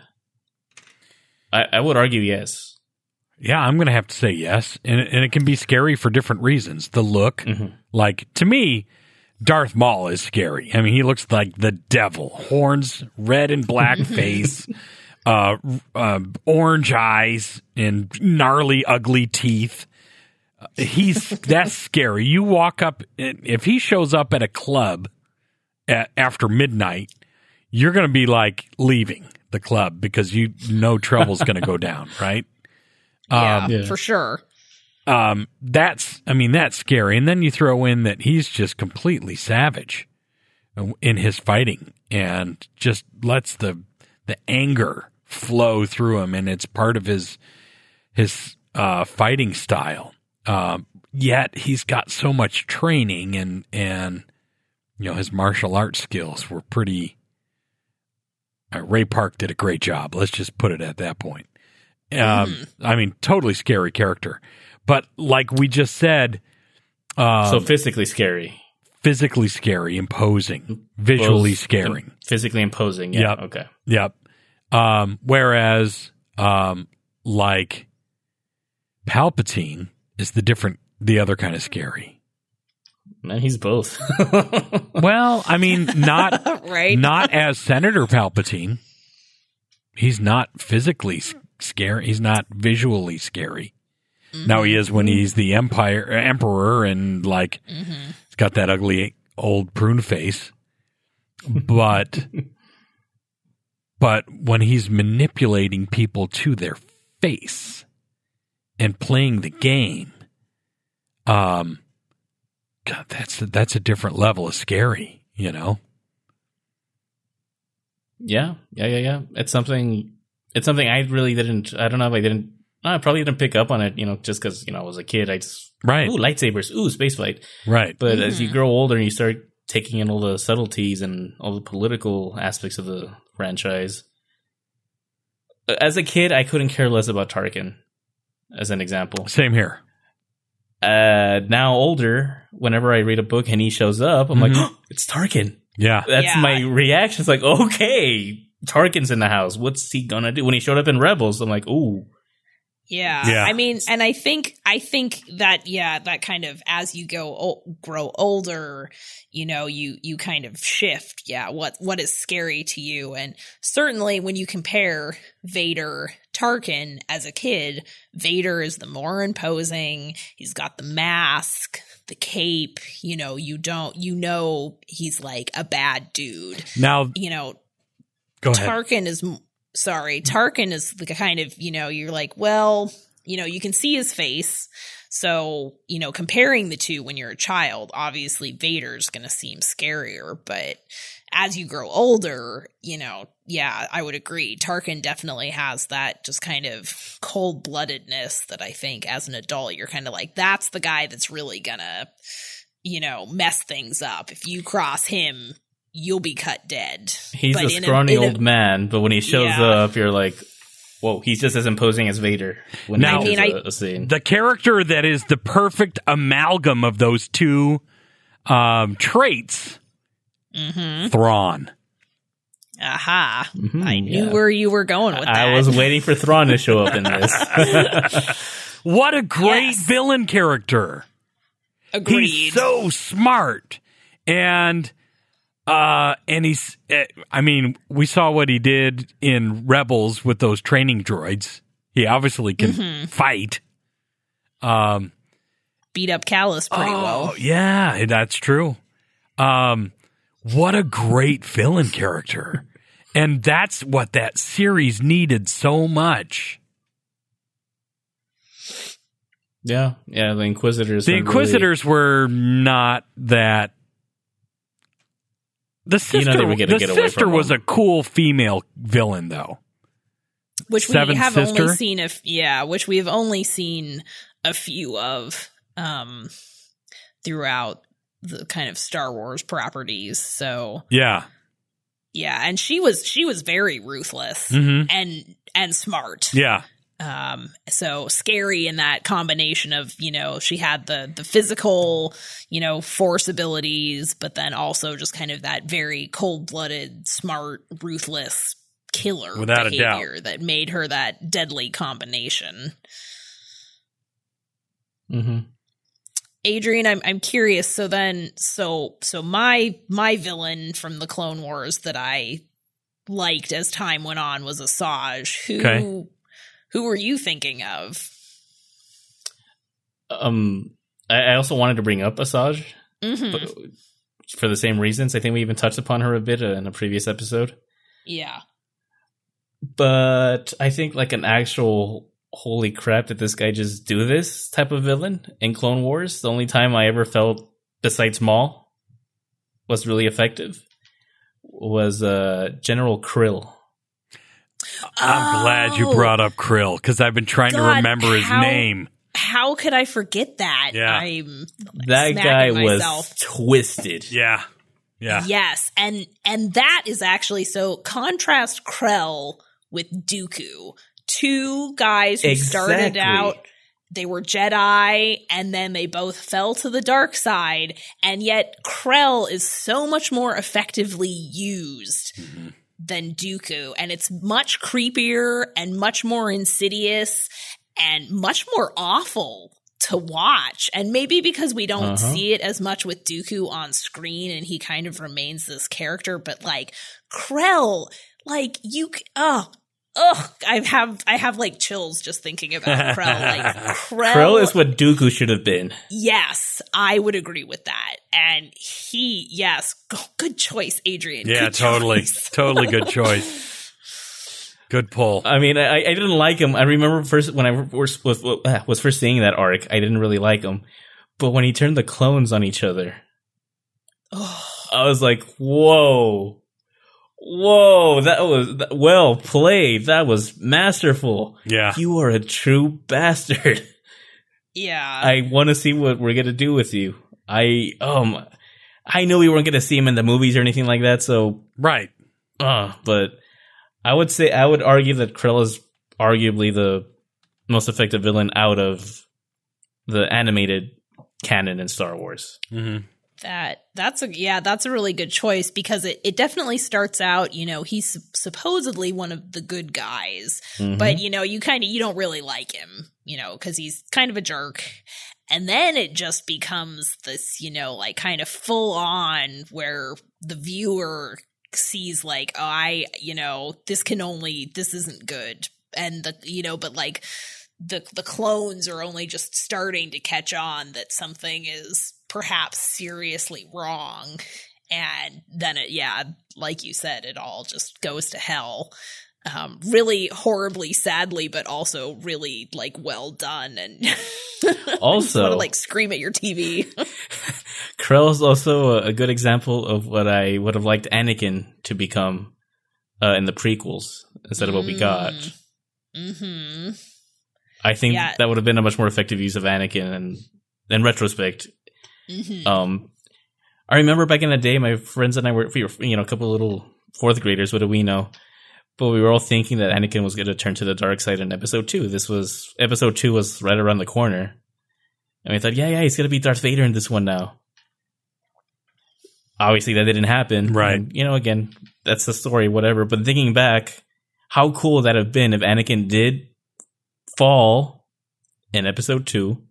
I, I would argue yes.
yeah i'm gonna have to say yes and, it- and it can be scary for different reasons the look
Mhm.
like to me darth maul is scary i mean he looks like the devil horns red and black face uh, uh, orange eyes and gnarly, ugly teeth. He's that's scary. You walk up if he shows up at a club at, after midnight, you're going to be like leaving the club because you know trouble's going to go down, right?
yeah,
Um,
Yeah.
for sure
um, that's I mean that's scary. And then you throw in that he's just completely savage in his fighting and just lets the the anger flow through him, and it's part of his his uh, fighting style. Um, yet he's got so much training and and you know his martial arts skills were pretty. Uh, Ray Park did a great job. Let's just put it at that point. Um, I mean, totally scary character, but like we just said, um,
so physically scary,
physically scary, imposing, visually
Both
scaring.
physically imposing. Yeah.
Yep.
Okay.
Yep. Um, whereas, um, like Palpatine is the different, the other kind of scary.
Man, he's both.
Well, I mean, not
right?
not as Senator Palpatine. He's not physically scary. He's not visually scary. Now he is when mm-hmm. he's the empire emperor and like mm-hmm. he's got that ugly old prune face. But but when he's manipulating people to their face and playing the game, um, God, that's that's a different level of scary, you know.
yeah. Yeah. Yeah. Yeah. It's something. It's something I really didn't. I don't know if I didn't. I probably didn't pick up on it. You know, just because you know I was a kid. I just
Right,
ooh lightsabers. Ooh spaceflight.
right.
But as you grow older and you start taking in all the subtleties and all the political aspects of the franchise, as a kid, I couldn't care less about Tarkin, as an example.
Same here.
Uh, now older, whenever I read a book and he shows up, I'm
Mhm.
like, it's Tarkin.
Yeah,
That's
Yeah.
my reaction. It's like, okay, Tarkin's in the house. What's he gonna do? When he showed up in Rebels, I'm like, ooh,
Yeah.
Yeah.
I mean, and I think I think that yeah, that kind of as you go o- grow older, you know, you you kind of shift. Yeah, what what is scary to you? And certainly when you compare Vader Tarkin as a kid, Vader is the more imposing. He's got the mask, the cape, you know, you don't you know he's like a bad dude.
Now,
You know. Tarkin is sorry, Tarkin is the kind of, you know, you're like, well, you know, you can see his face. So, you know, comparing the two when you're a child, obviously Vader's going to seem scarier, but as you grow older, you know, yeah, I would agree. Tarkin definitely has that just kind of cold bloodedness that I think as an adult, you're kind of like, that's the guy that's really gonna, you know, mess things up. If you cross him, you'll be cut dead.
he's
But
a
in
scrawny
in
old man. But when he shows
Yeah.
up, you're like, whoa, he's just as imposing as Vader. When
Now-
he
I mean,
enters a, a scene.
the character that is the perfect amalgam of those two um, traits,
Mm-hmm.
Thrawn.
Aha.
Mhm,
I knew
yeah.
where you were going with that.
I was waiting for Thrawn to show up in this.
What a great
Yes.
villain character.
Agreed.
He's so smart. And uh and he's uh, I mean, we saw what he did in Rebels with those training droids. He obviously can
Mm-hmm.
fight. Um
Beat up Kallus pretty
oh,
well.
yeah, that's true. Um what a great villain character. and that's what that series needed so much.
yeah, yeah. The Inquisitors.
The
are really-
Inquisitors were not that. The
You know
sister,
they would get
the
getaway
sister
from
was
them.
a cool female villain, though.
Which we have
Sister?
only seen if yeah, which we have only seen a few of um throughout the kind of Star Wars properties. So
Yeah,
yeah, and she was she was very ruthless
hmm
and and smart.
yeah,
um so scary in that combination of you know she had the the physical you know force abilities but then also just kind of that very cold-blooded smart ruthless killer
Without a doubt.
behavior that made her that deadly combination
Mhm.
Adrian, I'm I'm curious. So then, so so my my villain from the Clone Wars that I liked as time went on was Asajj. Who
Okay.
who were you thinking of?
Um, I, I also wanted to bring up Asajj
hmm
for the same reasons. I think we even touched upon her a bit uh, in a previous episode.
Yeah.
But I think like an actual holy crap did this guy just do this type of villain in Clone Wars? The only time I ever felt besides Maul was really effective was uh General Krill.
I'm glad you
Oh,
brought up Krill because I've been trying to
God,
remember his
how-
name.
How could I forget that?
Yeah.
I'm
That guy
myself.
was twisted.
Yeah. Yeah.
Yes, and and that is actually so contrast Krell with Dooku. Two guys who started out they were Jedi and then they both fell to the dark side and yet Krell is so much more effectively used than Dooku and it's much creepier and much more insidious and much more awful to watch. And maybe because we don't
Uh-huh.
see it as much with Dooku on screen and he kind of remains this character, but like Krell, like you, oh, oh, I have, I have like chills just thinking about Krell. Like Krell,
Krill is what Dooku should have been.
yes, I would agree with that. And he, yes, good choice, Adrian.
Yeah,
Good
totally.
choice.
totally good choice. Good pull.
I mean, I, I didn't like him. I remember first when I was, was ah, was first seeing that arc, I didn't really like him. But when he turned the clones on each other, I was like, "Whoa, whoa! That was that, well played. That was masterful.
Yeah.
You are a true bastard.
yeah.
I want to see what we're gonna do with you. I um, I knew we weren't gonna see him in the movies or anything like that. So,
Right.
uh, but I would say I would argue that Krill is arguably the most effective villain out of the animated canon in Star Wars.
hmm
That that's a yeah, that's a really good choice because it, it definitely starts out, you know, he's supposedly one of the good guys,
Mhm.
but you know, you kind of you don't really like him, you know, cuz he's kind of a jerk. And then it just becomes this, you know, like kind of full on where the viewer sees like, oh, I, you know, this can only this isn't good. And the you know, but like the the clones are only just starting to catch on that something is perhaps seriously wrong. And then it yeah like you said it all just goes to hell. Um really horribly sadly but also really like well done and
Also-
want to like scream at your tv
Krill is also a, good example of what I would have liked Anakin to become uh, in the prequels instead of what we got.
mm-hmm.
I think
Yeah.
that would have been a much more effective use of Anakin, and in retrospect,
mm-hmm
um, I remember back in the day, my friends and I were, we were you know, a couple of little fourth graders. What do we know? But we were all thinking that Anakin was going to turn to the dark side in episode two. This was episode two was right around the corner, and we thought, yeah, yeah, he's going to be Darth Vader in this one now. Obviously, that didn't happen.
Right.
And, you know, again, that's the story, whatever. But thinking back, how cool would that have been if Anakin did fall in episode two,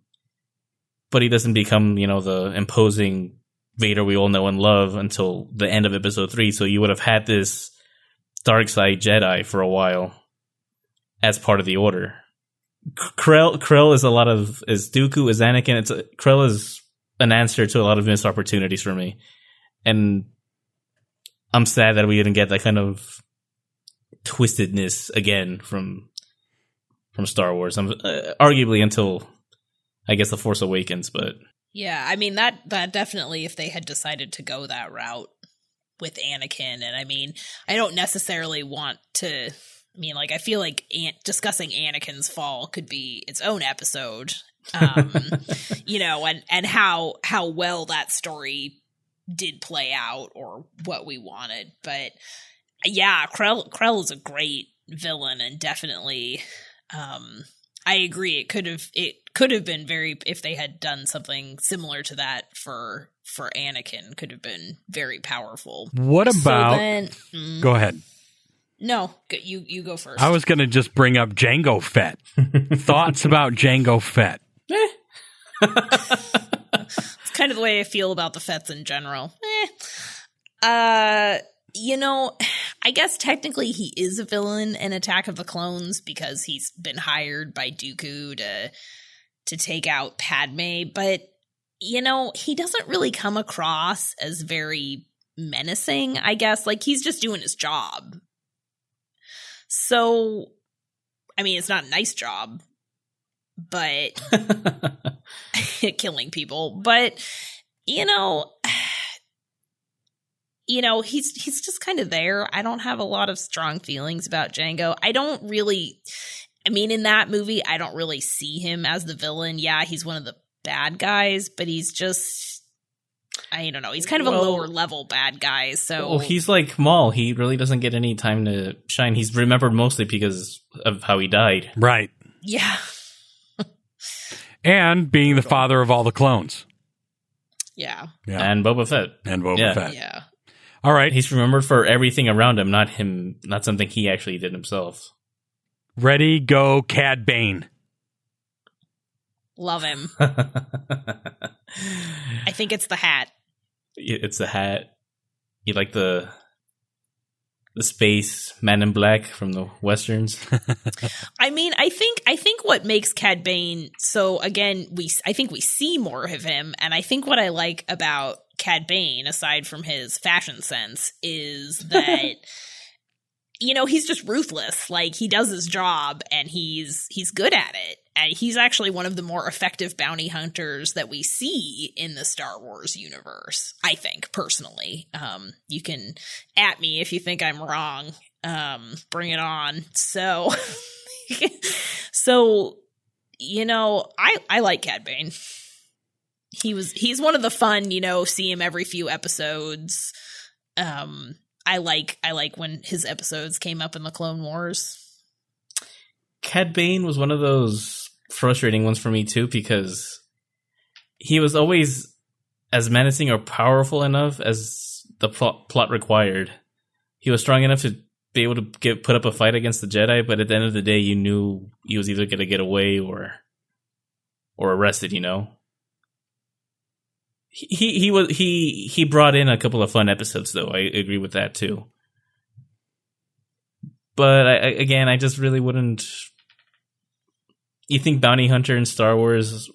but he doesn't become, you know, the imposing Vader we all know and love until the end of episode three. So you would have had this dark side Jedi for a while as part of the order. Krell, Krell is a lot of is Dooku is Anakin. It's a, Krell is an answer to a lot of missed opportunities for me, and I'm sad that we didn't get that kind of twistedness again from from Star Wars. I'm, uh, arguably until I guess the Force Awakens, but
Yeah, I mean that that definitely if they had decided to go that route with Anakin and I mean, I don't necessarily want to I mean like I feel like An- discussing Anakin's fall could be its own episode. Um you know, and and how how well that story did play out or what we wanted, but yeah, Krell Krell is a great villain and definitely um I agree. It could have it could have been very if they had done something similar to that for for Anakin could have been very powerful.
What
So
about?
then- mm,
go ahead.
no, you you go first.
I was going to just bring up Jango Fett. Thoughts about Jango Fett?
it's kind of the way I feel about the Fetts in general. Eh. Uh, you know, I guess technically he is a villain in Attack of the Clones because he's been hired by Dooku to to take out Padme, but you know, he doesn't really come across as very menacing, I guess. Like he's just doing his job. So I mean, it's not a nice job, but killing people. But you know, you know, he's he's just kind of there. I don't have a lot of strong feelings about Jango. I don't really I mean in that movie I don't really see him as the villain. Yeah, he's one of the bad guys, but he's just I don't know. He's kind of a lower level bad guy. So
Well, he's like Maul. He really doesn't get any time to shine. He's remembered mostly because of how he died.
Right.
yeah.
And being the father of all the clones.
Yeah.
Yeah.
And Boba Fett.
And Boba
Yeah.
Fett.
Yeah.
All right.
He's remembered for everything around him, not him, not something he actually did himself.
Ready, go, Cad Bane.
Love him. I think it's the hat.
it's the hat. You like the the space man in black from the westerns.
I mean, I think I think what makes Cad Bane so again, we I think we see more of him, and I think what I like about Cad Bane, aside from his fashion sense, is that you know he's just ruthless. Like he does his job, and he's he's good at it. And he's actually one of the more effective bounty hunters that we see in the Star Wars universe. I think personally, um, you can at me if you think I'm wrong. Um, bring it on. So, so you know, I I like Cad Bane. He was he's one of the fun, you know, see him every few episodes. Um, I like I like when his episodes came up in the Clone Wars.
Cad Bane was one of those frustrating ones for me too because he was always as menacing or powerful enough as the plot, plot required. He was strong enough to be able to get put up a fight against the Jedi, but at the end of the day, you knew he was either going to get away or or arrested. You know, he he was he he brought in a couple of fun episodes though. I agree with that too. But I, again, I just really wouldn't. You think bounty hunter in Star Wars?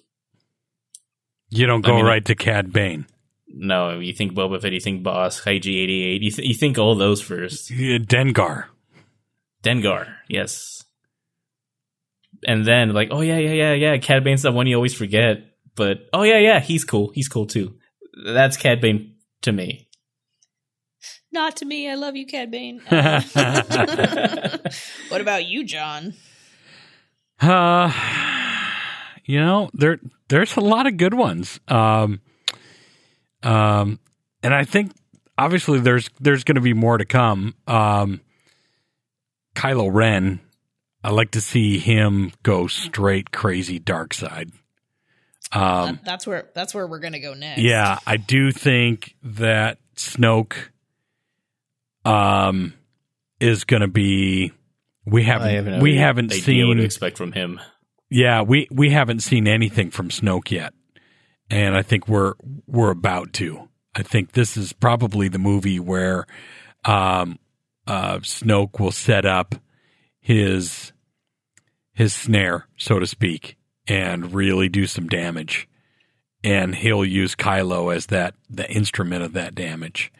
You don't go
I mean-
right to Cad Bane.
No, you think Boba Fett. You think Bossk IG88. You th- you think all those first.
Yeah, Dengar.
Dengar, yes. And then like, oh yeah, yeah, yeah, yeah. Cad Bane's the one you always forget. But oh yeah, yeah, he's cool. He's cool too. That's Cad Bane to me.
Not to me. I love you, Cad Bane. Uh, what about you, John?
Uh, you know, there there's a lot of good ones. Um, um, and I think obviously there's there's going to be more to come. Um, Kylo Ren, I like to see him go straight crazy dark side. Um,
That- that's where that's where we're gonna go next.
yeah, I do think that Snoke um is going to be we haven't,
I have no
we haven't
idea what
seen
to expect from him.
yeah, we we haven't seen anything from Snoke yet, and I think we're we're about to. I think this is probably the movie where um, uh, Snoke will set up his his snare, so to speak, and really do some damage, and he'll use Kylo as that the instrument of that damage.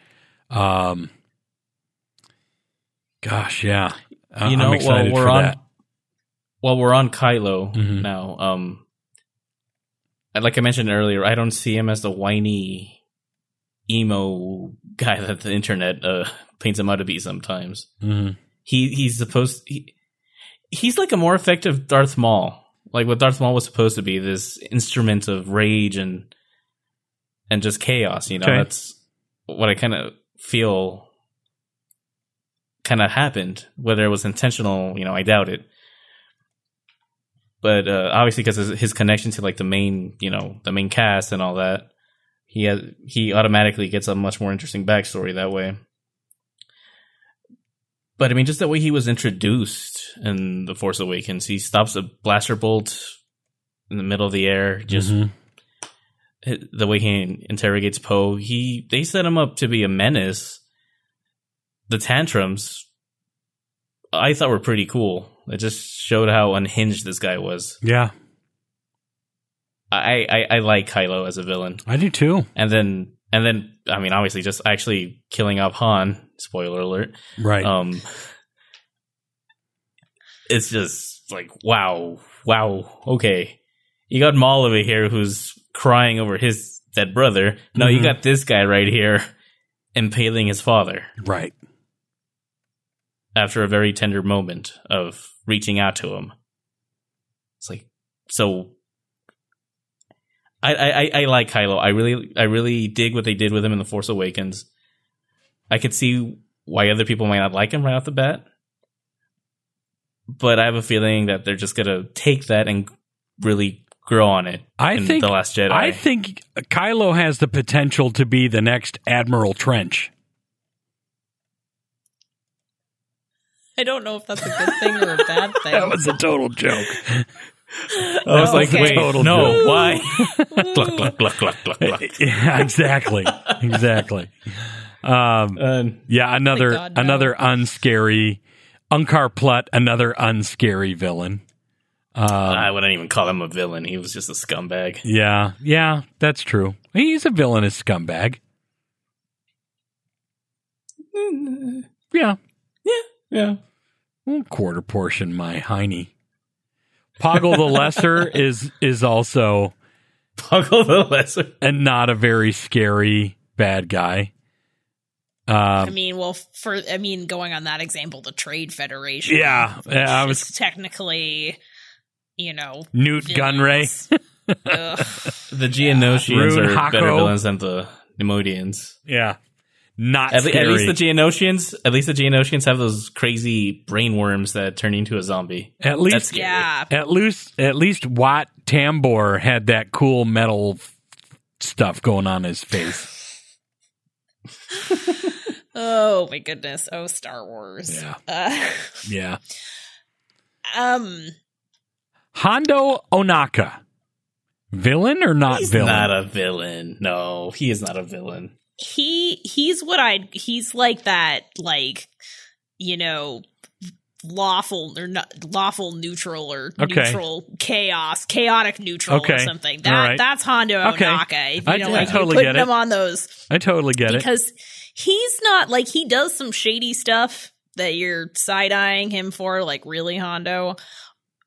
Um, gosh, yeah, I-
you know,
I'm excited
while we're
for
on
that.
while we're on Kylo
Mhm.
now, um, like I mentioned earlier, I don't see him as the whiny emo guy that the internet uh, paints him out to be sometimes.
Mhm.
He he's supposed he, he's like a more effective Darth Maul, like what Darth Maul was supposed to be, this instrument of rage and and just chaos. You know,
Okay.
that's what I kind of feel kind of happened. Whether it was intentional, you know, I doubt it. But uh, obviously, because his, his connection to like the main, you know, the main cast and all that, he has he automatically gets a much more interesting backstory that way. But I mean, just the way he was introduced in The Force Awakens, he stops a blaster bolt in the middle of the air. Just
Mhm.
the way he interrogates Poe, he they set him up to be a menace. The tantrums, I thought were pretty cool. It just showed how unhinged this guy was.
yeah,
I, I, I like Kylo as a villain,
I do too.
and then and then I mean, obviously, just actually killing off Han. Spoiler alert.
Right.
Um, it's just like wow, wow. Okay, you got Maul over here who's crying over his dead brother. No, you
Mhm.
got this guy right here impaling his father
Right.
after a very tender moment of reaching out to him. It's like so. I, I, I- I like Kylo. I really I really dig what they did with him in the Force Awakens. I could see why other people might not like him right off the bat, but I have a feeling that they're just gonna take that and really grow on it.
I
in
think
the Last Jedi.
I think Kylo has the potential to be the next Admiral Trench.
I don't know if that's a good thing or a bad thing.
That was a total joke.
I was like,
Okay.
wait,
Total
no, why? gluck, gluck, gluck, gluck, gluck, gluck.
yeah, exactly. Exactly. Um,
And
yeah, another
God, no.
another unscary Unkar Plutt, another unscary villain. Um,
I wouldn't even call him a villain. He was just a scumbag.
yeah, yeah, that's true. He's a villainous scumbag. Yeah,
Yeah.
Well, quarter portion my hiney. Poggle the Lesser is is also
Puggle the Lesser.
and not a very scary bad guy.
I
Um,
mean, well, for I mean, going on that example, the Trade Federation.
yeah, yeah, I was
technically, you know,
Nute Gunray.
villains. Ugh.
The Geonosians
Rune
are better
Haako.
villains than the Neimoidians.
Yeah, not
At, le-
scary.
at least the Geonosians, at least the Geonosians have those crazy brain worms that turn into a zombie.
at least
yeah.
at least at least Wat Tambor had that cool metal f- stuff going on his face.
Oh my goodness. Oh, Star Wars.
Yeah.
Uh,
Yeah,
um.
Hondo Ohnaka, villain or not
He's
villain?
not a villain. No, he is not a villain.
He he's what I he's like that like you know lawful or not lawful neutral or
Okay.
neutral chaos chaotic neutral or something that
right.
that's Hondo
Okay.
Ohnaka if you
I-
know
I
like
totally get
putting him on those
I totally get it.
because he's not like he does some shady stuff that you're side eyeing him for like really Hondo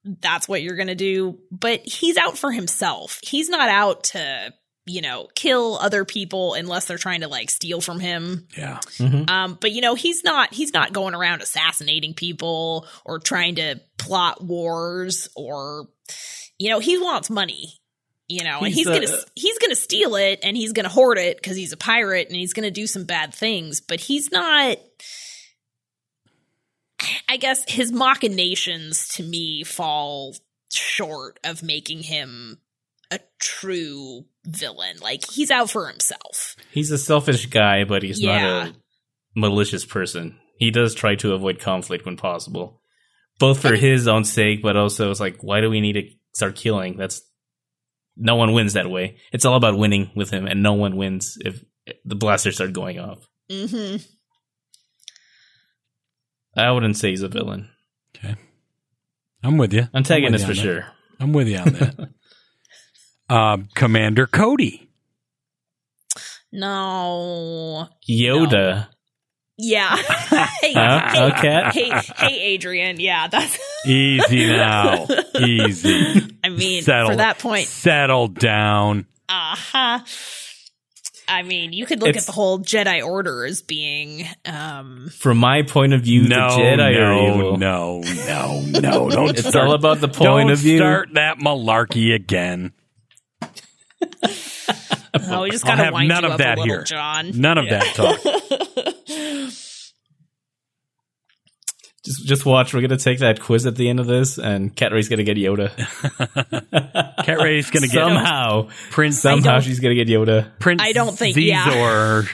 that's what you're gonna do but he's out for himself he's not out to you know kill other people unless they're trying to like steal from him.
Yeah,
um but you know he's not he's not going around assassinating people or trying to plot wars or you know he wants money you know and
He's,
he's gonna he's gonna steal it and he's gonna hoard it because he's a pirate and he's gonna do some bad things but he's not i guess his machinations to me fall short of making him a true villain like he's out for himself
He's a selfish guy, but he's
Yeah.
not a malicious person. He does try to avoid conflict when possible, both for his own sake, but also it's like, why do we need to start killing? That's no one wins that way. It's all about winning with him, and no one wins if the blasters start going off.
mm-hmm
I wouldn't say he's a villain.
Okay, I'm with you.
Antagonist
I'm
for
with you on that.
sure.
I'm with you on that. Um, Commander Cody.
No.
Yoda.
Yeah. hey,
Huh?
hey,
Okay.
hey, hey, Adrian. Yeah, that's.
Easy now. Easy.
I mean,
Settle.
for that point,
Settle down.
uh huh. I mean, you could look
It's-
at the whole Jedi Order as being, um,
From my point of view,
No,
the Jedi are
no,
evil.
no, no, no. Don't
It's
start,
all about the point
don't
of view.
start that malarkey again.
oh, we just
I'll
gotta
have
wind
none
you
of
up
that
a little,
here.
John.
None of that talk.
Just, just watch. We're gonna take that quiz at the end of this, and Cat Ray's gonna get Yoda.
Cat Ray's gonna get
somehow.
Prince
Somehow she's gonna get Yoda.
Prince
I don't think- yeah.
Xizor,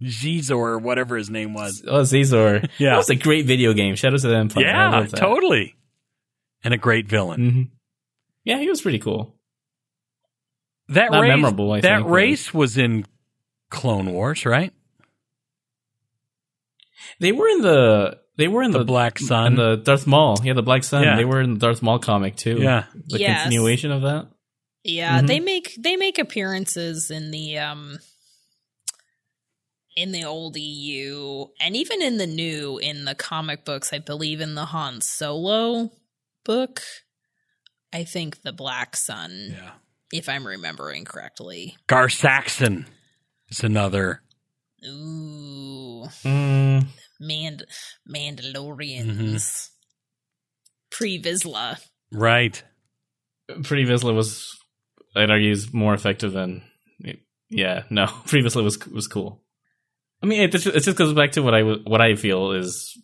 Xizor, or whatever his name was.
Oh, Zazor.
Yeah.
that was a great video game. Shadows of the Empire.
Yeah, totally. And a great villain.
Mhm. Yeah, he was pretty cool.
That
Not
race,
memorable, I
that
think, but-
race was in Clone Wars, right?
They were in the. They were in
The
the,
Black Sun.
in the Darth Maul. Yeah, the Black Sun.
Yeah.
They were in the Darth Maul comic too.
Yeah.
the
Yes.
continuation of that.
Yeah,
Mhm.
they make they make appearances in the um in the old EU and even in the new in the comic books, I believe in the Han Solo book. I think the Black Sun,
Yeah.
If I'm remembering correctly.
Gar Saxon is another
Ooh,
Mm,
Mand- Mandalorians. Pre Vizsla.
Right.
Pre Vizsla was, I'd argue, is more effective than. Yeah, no, Pre Vizsla was was cool. I mean, it, it just goes back to what I w- what I feel is,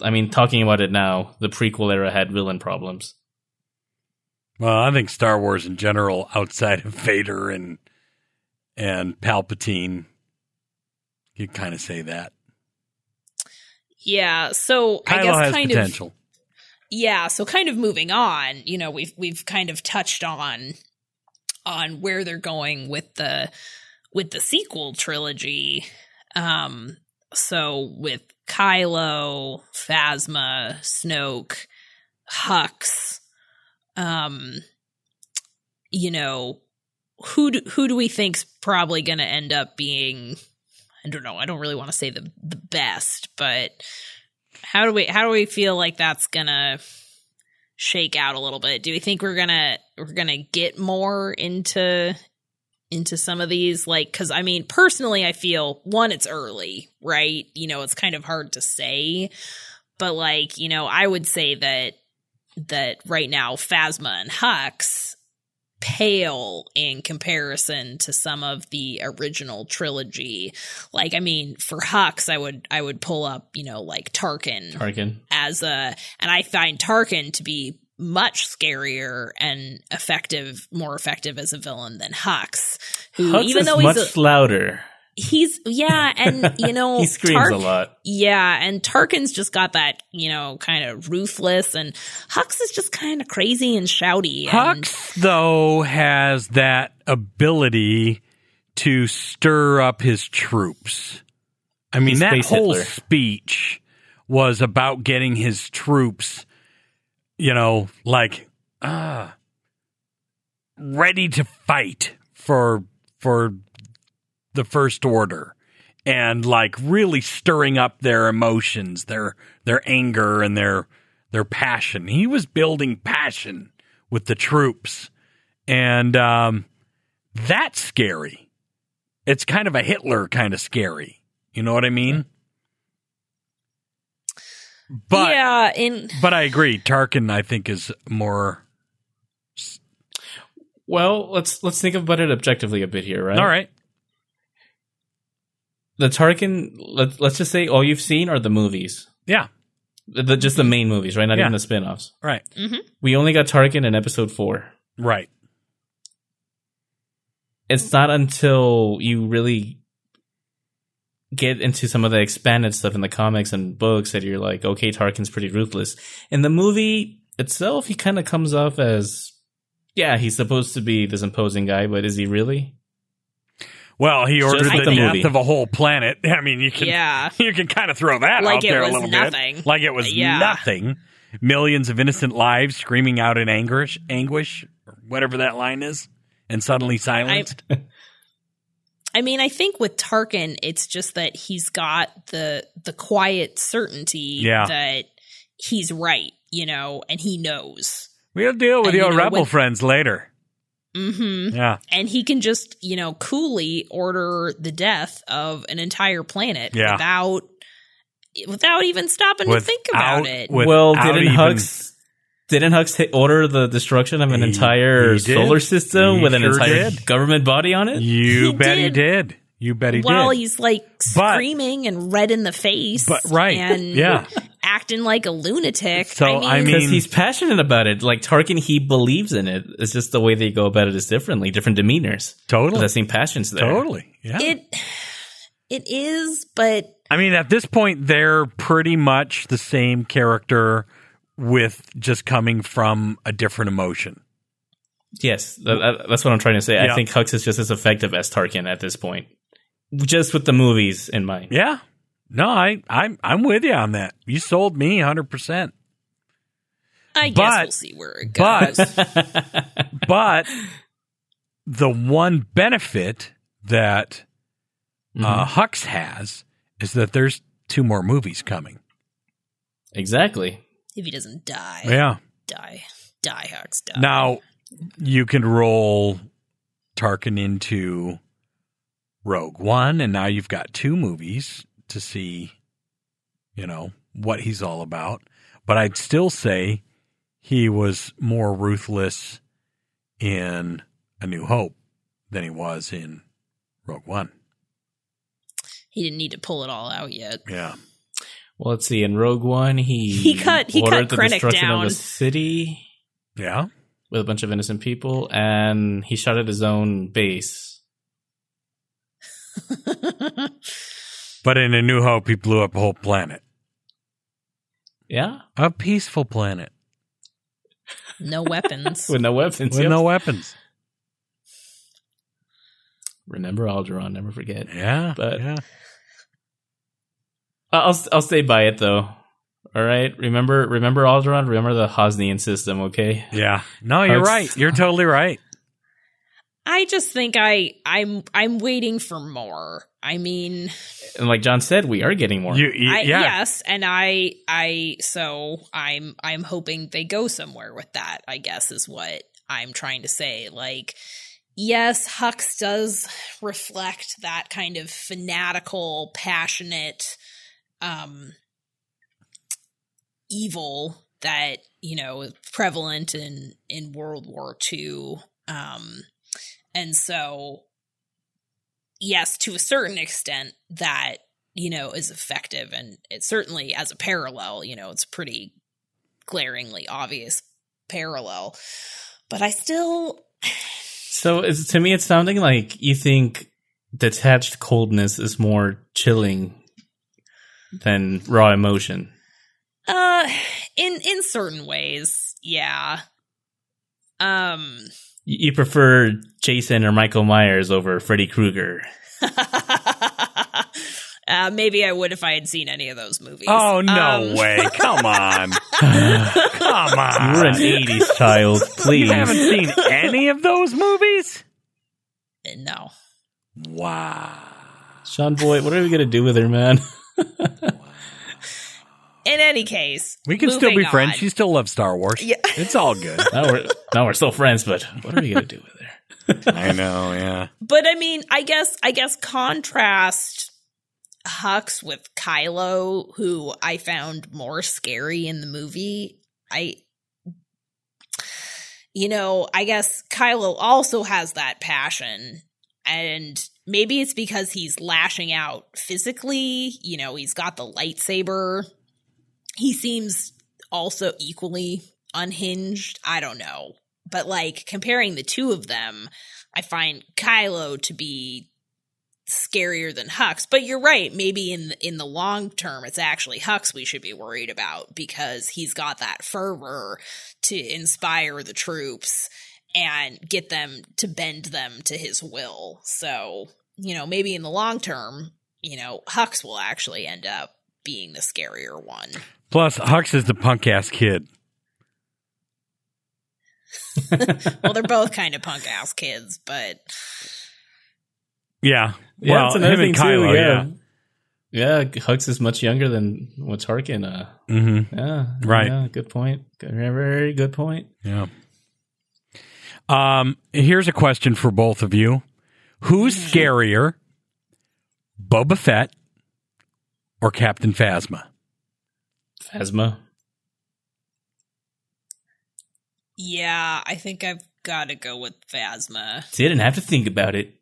I mean, talking about it now, the prequel era had villain problems.
Well, I think Star Wars in general, outside of Vader and and Palpatine, you kind of say that.
Yeah, so I guess kind
potential.
of yeah, so kind of moving on, you know, we've we've kind of touched on on where they're going with the with the sequel trilogy. Um so with Kylo, Phasma, Snoke, Hux, um you know, who do, who do we think's probably going to end up being I don't know, I don't really want to say the the best, but how do we how do we feel like that's gonna shake out a little bit? Do we think we're gonna we're gonna get more into into some of these like because I mean personally I feel one it's early right you know it's kind of hard to say but like you know I would say that that right now Phasma and Hux pale in comparison to some of the original trilogy like i mean for hux i would i would pull up you know like tarkin
Tarkin.
as a and i find tarkin to be much scarier and effective more effective as a villain than hux who
Hux
even though
much
he's a,
louder.
He's yeah and you know
He screams
Tark-
a lot.
yeah, and Tarkin's just got that, you know, kind of ruthless, and Hux is just kind of crazy and shouty. And,
Hux, though, has that ability to stir up his troops. I mean,
He's
that whole
Hitler.
speech was about getting his troops, you know, like ah, ready to fight for for the first order and like really stirring up their emotions, their their anger and their their passion. He was building passion with the troops. And um that's scary. It's kind of a Hitler kind of scary. You know what I mean? But
yeah, in
but I agree. Tarkin I think is more
Well, let's let's think about it objectively a bit here, right?
All right.
The Tarkin. Let's let's just say all you've seen are the movies,
Yeah.
the, the- just the main movies, right? Not
Yeah.
even the spin-offs.
Right. Mm-hmm.
We only got Tarkin in Episode Four.
Right.
It's not until you really get into some of the expanded stuff in the comics and books that you're like, okay, Tarkin's pretty ruthless. In the movie itself, he kind of comes off as, yeah, he's supposed to be this imposing guy, but is he really?
Well, he ordered the
the
death
movie.
of a whole planet. I mean, you can
Yeah.
you can kind of throw that
Like
out there a little
nothing.
bit, like it was
Yeah.
nothing. Millions of innocent lives screaming out in anguish, anguish, or whatever that line is, and suddenly silenced.
I mean, I think with Tarkin, it's just that he's got the the quiet certainty
Yeah.
that he's right, you know, and he knows.
we'll deal with
And, you
your
know,
rebel
when-
friends later.
Hmm
Yeah,
And he can just, you know, coolly order the death of an entire planet
Yeah.
without without even stopping to think about it.
well, didn't
even-
Hux didn't Hux hit, order the destruction of an
He-
entire
he
solar system
He
with an entire
did.
government body on it?
you
He
bet he
did.
did. You bet he
While
did.
While he's like
But-
screaming and red in the face,
But- right.
and
Yeah.
acting like a lunatic.
So,
I mean,
I mean-
Because he's passionate about it. Like Tarkin, he believes in it. It's just the way they go about it is differently, different demeanors.
Totally.
But the same passions there.
Totally. Yeah.
it it is, but
I mean, at this point, they're pretty much the same character with just coming from a different emotion.
Yes, that, that- that's what I'm trying to say.
Yeah.
I think Hux is just as effective as Tarkin at this point, just with the movies in mind.
Yeah. No, I, I'm I'm with you on that. You sold me 100. percent
I guess
But-
we'll see where it goes.
But but the one benefit that uh,
Mm-hmm.
Hux has is that there's two more movies coming.
Exactly.
if he doesn't die,
Yeah.
die, die, Hux, die.
Now you can roll Tarkin into Rogue One, and now you've got two movies to see, you know, what he's all about. But I'd still say he was more ruthless in A New Hope than he was in Rogue One.
He didn't need to pull it all out yet.
Yeah.
Well, let's see. In Rogue One, he
He cut- he cut
the
Krennic
destruction
down.
of a city
Yeah.
with a bunch of innocent people, and he shot at his own base.
But in A New Hope, he blew up a whole planet.
Yeah,
A peaceful planet
no weapons.
with no weapons.
with
yep.
no weapons.
Remember Alderaan, never forget.
Yeah.
But-
yeah.
I'll I'll stay by it though. All right. Remember remember Alderaan. Remember the Hosnian system. Okay.
Yeah. No, you're
Hugs.
right. You're totally right.
I just think I I'm I'm waiting for more. I mean,
And like John said, we are getting more.
You, you
I,
yeah.
yes, and I I so I'm I'm hoping they go somewhere with that. I guess is what I'm trying to say. Like, yes, Hux does reflect that kind of fanatical, passionate, um, evil that you know is prevalent in in World War II. Um, and so, yes, to a certain extent, that you know is effective, and it certainly as a parallel, you know, it's pretty glaringly obvious parallel. But I still,
So to me, it's sounding like you think detached coldness is more chilling than raw emotion.
uh, in in certain ways, yeah. Um.
You you prefer Jason or Michael Myers over Freddy Krueger.
uh, maybe I would if I had seen any of those movies.
Oh no
Um,
way! Come on, come on!
You're an '80s child, please.
You haven't seen any of those movies?
No.
Wow.
Sean Boy, what are we gonna do with her, man?
In any case,
We can still be
moving
friends.
on.
She still loves Star Wars.
Yeah.
It's all good.
now we're now we're still friends, but what are we gonna do with her?
I know, yeah.
But I mean, I guess I guess contrast Hux with Kylo, who I found more scary in the movie. I you know, I guess Kylo also has that passion and maybe it's because he's lashing out physically, you know, he's got the lightsaber. He seems also equally unhinged. I don't know. But like comparing the two of them, I find Kylo to be scarier than Hux. But you're right. Maybe in the, in the long term, it's actually Hux we should be worried about because he's got that fervor to inspire the troops and get them to bend them to his will. So you know, maybe in the long term, you know, Hux will actually end up being the scarier one.
Plus, Hux is the punk ass kid.
Well, they're both kind of punk ass kids, but
Yeah.
Yeah,
well,
that's another
him
thing
and Kylo,
too. Yeah. yeah, Hux is much younger than what Tarkin. Uh,
yeah. hmm
yeah,
Right.
Yeah, good point. Good- Very good point.
Yeah. Um, here's a question for both of you. Who's scarier, Boba Fett or Captain Phasma?
Phasma.
yeah, I think I've got to go with Phasma.
See, I didn't have to think about it,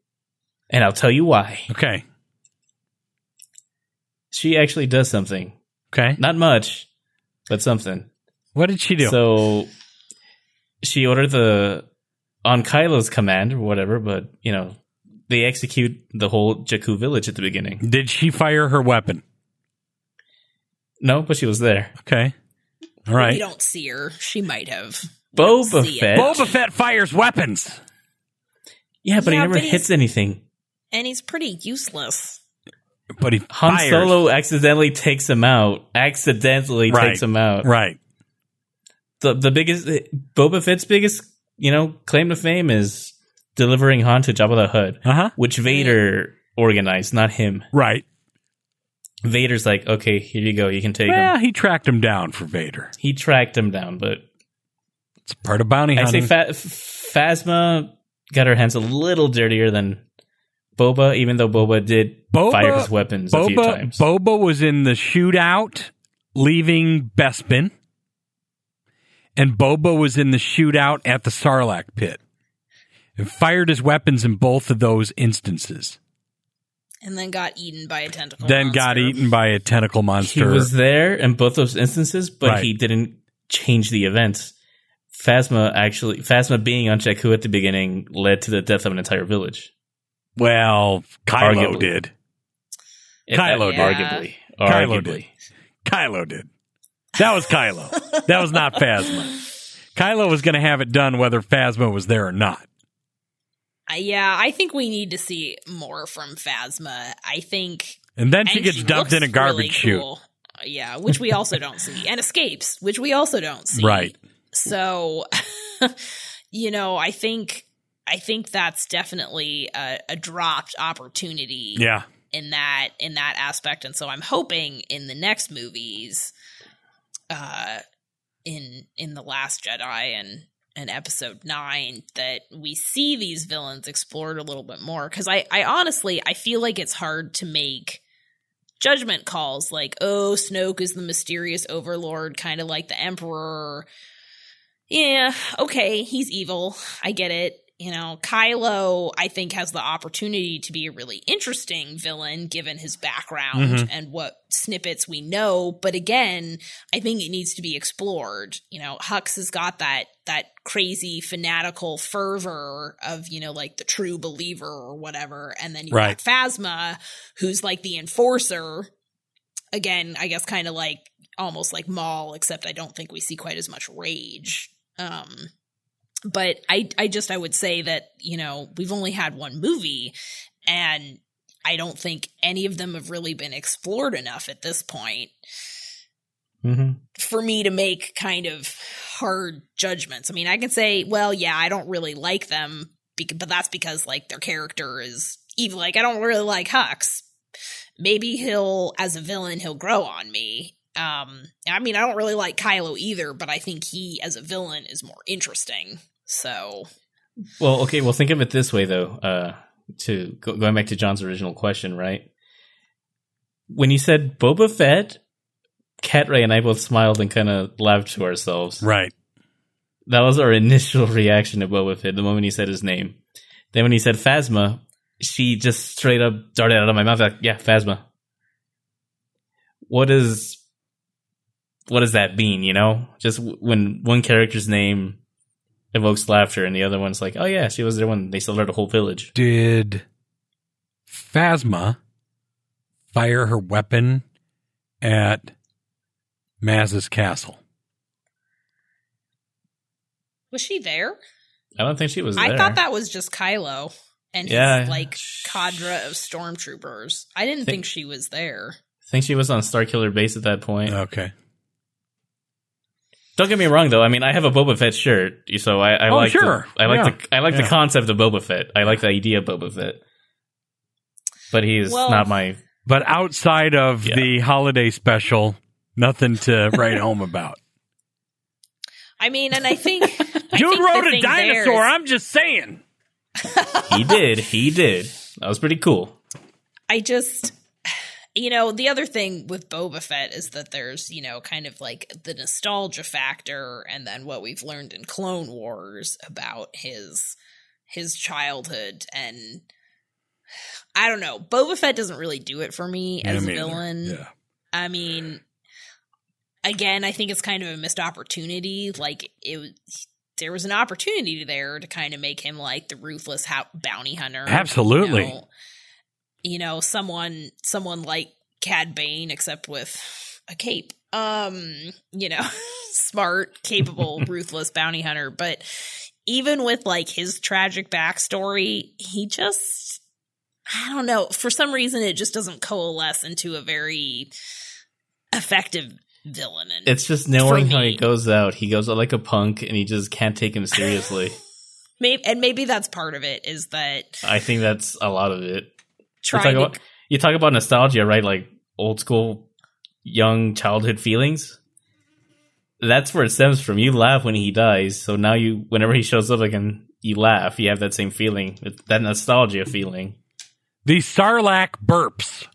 and I'll tell you why.
Okay.
She actually does something.
Okay.
Not much, but something.
What did she do?
So she ordered the on Kylo's command or whatever, but you know they execute the whole Jakku village at the beginning.
did she fire her weapon?
No, but she was there.
Okay. All
We don't see her. She might have.
Boba. Fett.
Boba Fett fires weapons.
Yeah, but he never
but
hits anything.
And he's pretty useless.
But he
Han
fires.
Solo accidentally takes him out. Accidentally
Right.
takes him out.
Right.
The the biggest Boba Fett's biggest you know claim to fame is delivering Han to Jabba the Hutt,
Uh huh.
which Vader organized, not him.
Right.
Vader's like, okay, here you go, you can take
Well,
him.
he tracked him down for Vader.
He tracked him down, but
It's part of bounty
I say. Fa- Phasma got her hands a little dirtier than Boba, even though Boba did
Boba,
fire his weapons a few
Boba,
times.
Boba was in the shootout leaving Bespin, and Boba was in the shootout at the Sarlacc pit. And fired his weapons in both of those instances.
And then got eaten by a tentacle.
then got eaten by a tentacle monster.
he was there in both those instances, but
Right.
he didn't change the events. Phasma actually, Phasma being on Jakku at the beginning led to the death of an entire village.
well, Kylo
Arguably.
did.
If
Kylo
that-
did.
arguably,
Kylo
arguably.
Kylo did. That was Kylo. that was not Phasma. Kylo was going to have it done whether Phasma was there or not.
Yeah, I think we need to see more from Phasma. I think
And then she
and
gets dumped in a garbage
really
chute.
cool. Uh, Yeah, which we also don't see, and escapes, which we also don't see.
Right.
So, you know, I think I think that's definitely a, a dropped opportunity.
Yeah.
in that in that aspect and so i'm hoping in the next movies uh in in the last jedi and and episode 9 that we see these villains explored a little bit more. Cuz i i honestly i feel like it's hard to make judgment calls like oh snoke is the mysterious overlord kind of like the emperor. Yeah okay he's evil. I get it. You know, Kylo, I think, has the opportunity to be a really interesting villain given his background mm-hmm. and what snippets we know. But again, I think it needs to be explored. You know, Hux has got that that crazy fanatical fervor of, you know, like the true believer or whatever. And then you
Right.
got Phasma, who's like the enforcer. Again, I guess kind of like almost like Maul, except I don't think we see quite as much rage. Um, but I I just I would say that you know we've only had one movie, and I don't think any of them have really been explored enough at this point
hmm
for me to make kind of hard judgments. I mean, I can say, well, yeah, I don't really like them, but that's because like their character is evil. Like I don't really like Hux. Maybe he'll, as a villain, he'll grow on me. Um, I mean, I don't really like Kylo either, but I think he, as a villain, is more interesting. So,
Well, okay. Well, think of it this way, though. Uh, to go, going back to John's original question, right? When he said Boba Fett, Cat Ray and I both smiled and kind of laughed to ourselves.
Right.
That was our initial reaction to Boba Fett the moment he said his name. Then when he said Phasma, she just straight up darted out of my mouth like, "Yeah, Phasma." What is what does that mean? You know, just w- when one character's name evokes laughter and the other one's like, "Oh yeah, she was there when they slaughtered a whole village."
Did Phasma fire her weapon at Maz's castle?
was she there?
I don't think she was there.
I thought that was just Kylo and
Yeah.
his like cadre of stormtroopers. I didn't think she was there.
I think she was on Starkiller Base at that point.
Okay.
Don't get me wrong, though. I mean, I have a Boba Fett shirt, so I, I
Oh,
like
sure.
the, I like
Yeah.
the I like
Yeah.
the concept of Boba Fett. I like the idea of Boba Fett, but he's
Well-
not my.
But outside of
Yeah.
the holiday special, nothing to write home about.
I mean, and I think I
Dude
think
rode a dinosaur.
is-
I'm just saying.
He did. He did. That was pretty cool.
I just, you know, the other thing with Boba Fett is that there's, you know, kind of like the nostalgia factor, and then what we've learned in Clone Wars about his his childhood, and I don't know, Boba Fett doesn't really do it for me
Yeah,
as a
me either.
villain.
Yeah.
I mean, again, I think it's kind of a missed opportunity. Like it. There was an opportunity there to kind of make him like the ruthless ho- bounty hunter.
Absolutely.
You know, you know, someone someone like Cad Bane, except with a cape. Um, you know, smart, capable, ruthless bounty hunter. But even with like his tragic backstory, he just I don't know. For some reason it just doesn't coalesce into a very effective villain. And
It's just knowing
For
how he goes out. He goes out like a punk, and he just can't take him seriously.
maybe and maybe that's part of it is that
I think that's a lot of it. You
trying
talk,
to
about, you talk about nostalgia, right? Like old school, young childhood feelings. That's where it stems from. You laugh when he dies, so now you, whenever he shows up again, you laugh. You have that same feeling, that nostalgia feeling.
The Sarlacc burps.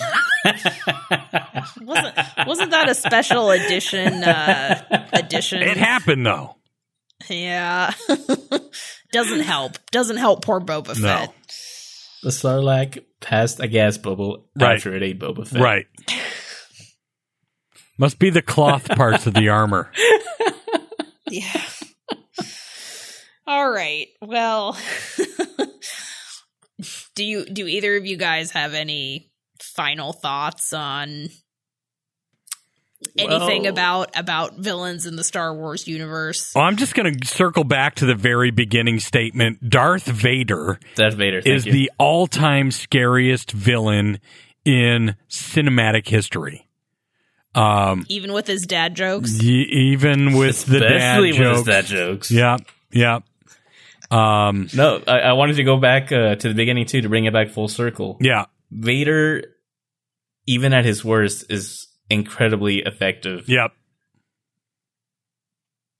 wasn't wasn't that a special edition uh edition?
It happened though.
Yeah. Doesn't help. Doesn't help poor Boba
No.
Fett.
The Sarlacc passed a gas bubble
Right.
after it ate Boba Fett.
Right. Must be the cloth parts of the armor.
Yeah. All right. Well, do you do either of you guys have any final thoughts on anything
Well-
about about villains in the Star Wars universe?
Well, I'm just going to circle back to the very beginning statement. Darth Vader
Darth Vader
is
you.
the all-time scariest villain in cinematic history. Um,
Even with his dad jokes?
y- even with the dad
Especially with his
jokes.
dad jokes.
Yeah, yeah. Um,
No, I, I wanted to go back uh, to the beginning too to bring it back full circle.
yeah,
Vader, even at his worst, is incredibly effective.
yep.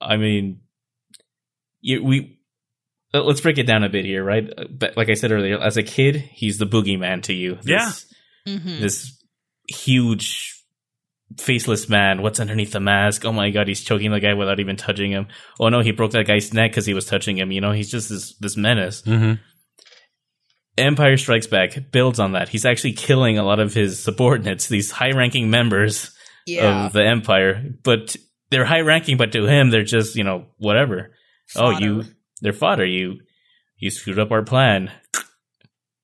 I mean, you, we uh, let's break it down a bit here, right? Uh, But like I said earlier, as a kid, he's the boogeyman to you. This,
Mhm.
this huge faceless man. What's underneath the mask? Oh my god, he's choking the guy without even touching him. Oh no, he broke that guy's neck because he was touching him. You know, he's just this this menace.
hmm
Empire Strikes Back builds on that. He's actually killing a lot of his subordinates, these high-ranking members
Yeah.
of the Empire, but they're high-ranking, but to him, they're just you know whatever. Oh, you,
Fodder.
they're fodder. You, you screwed up our plan.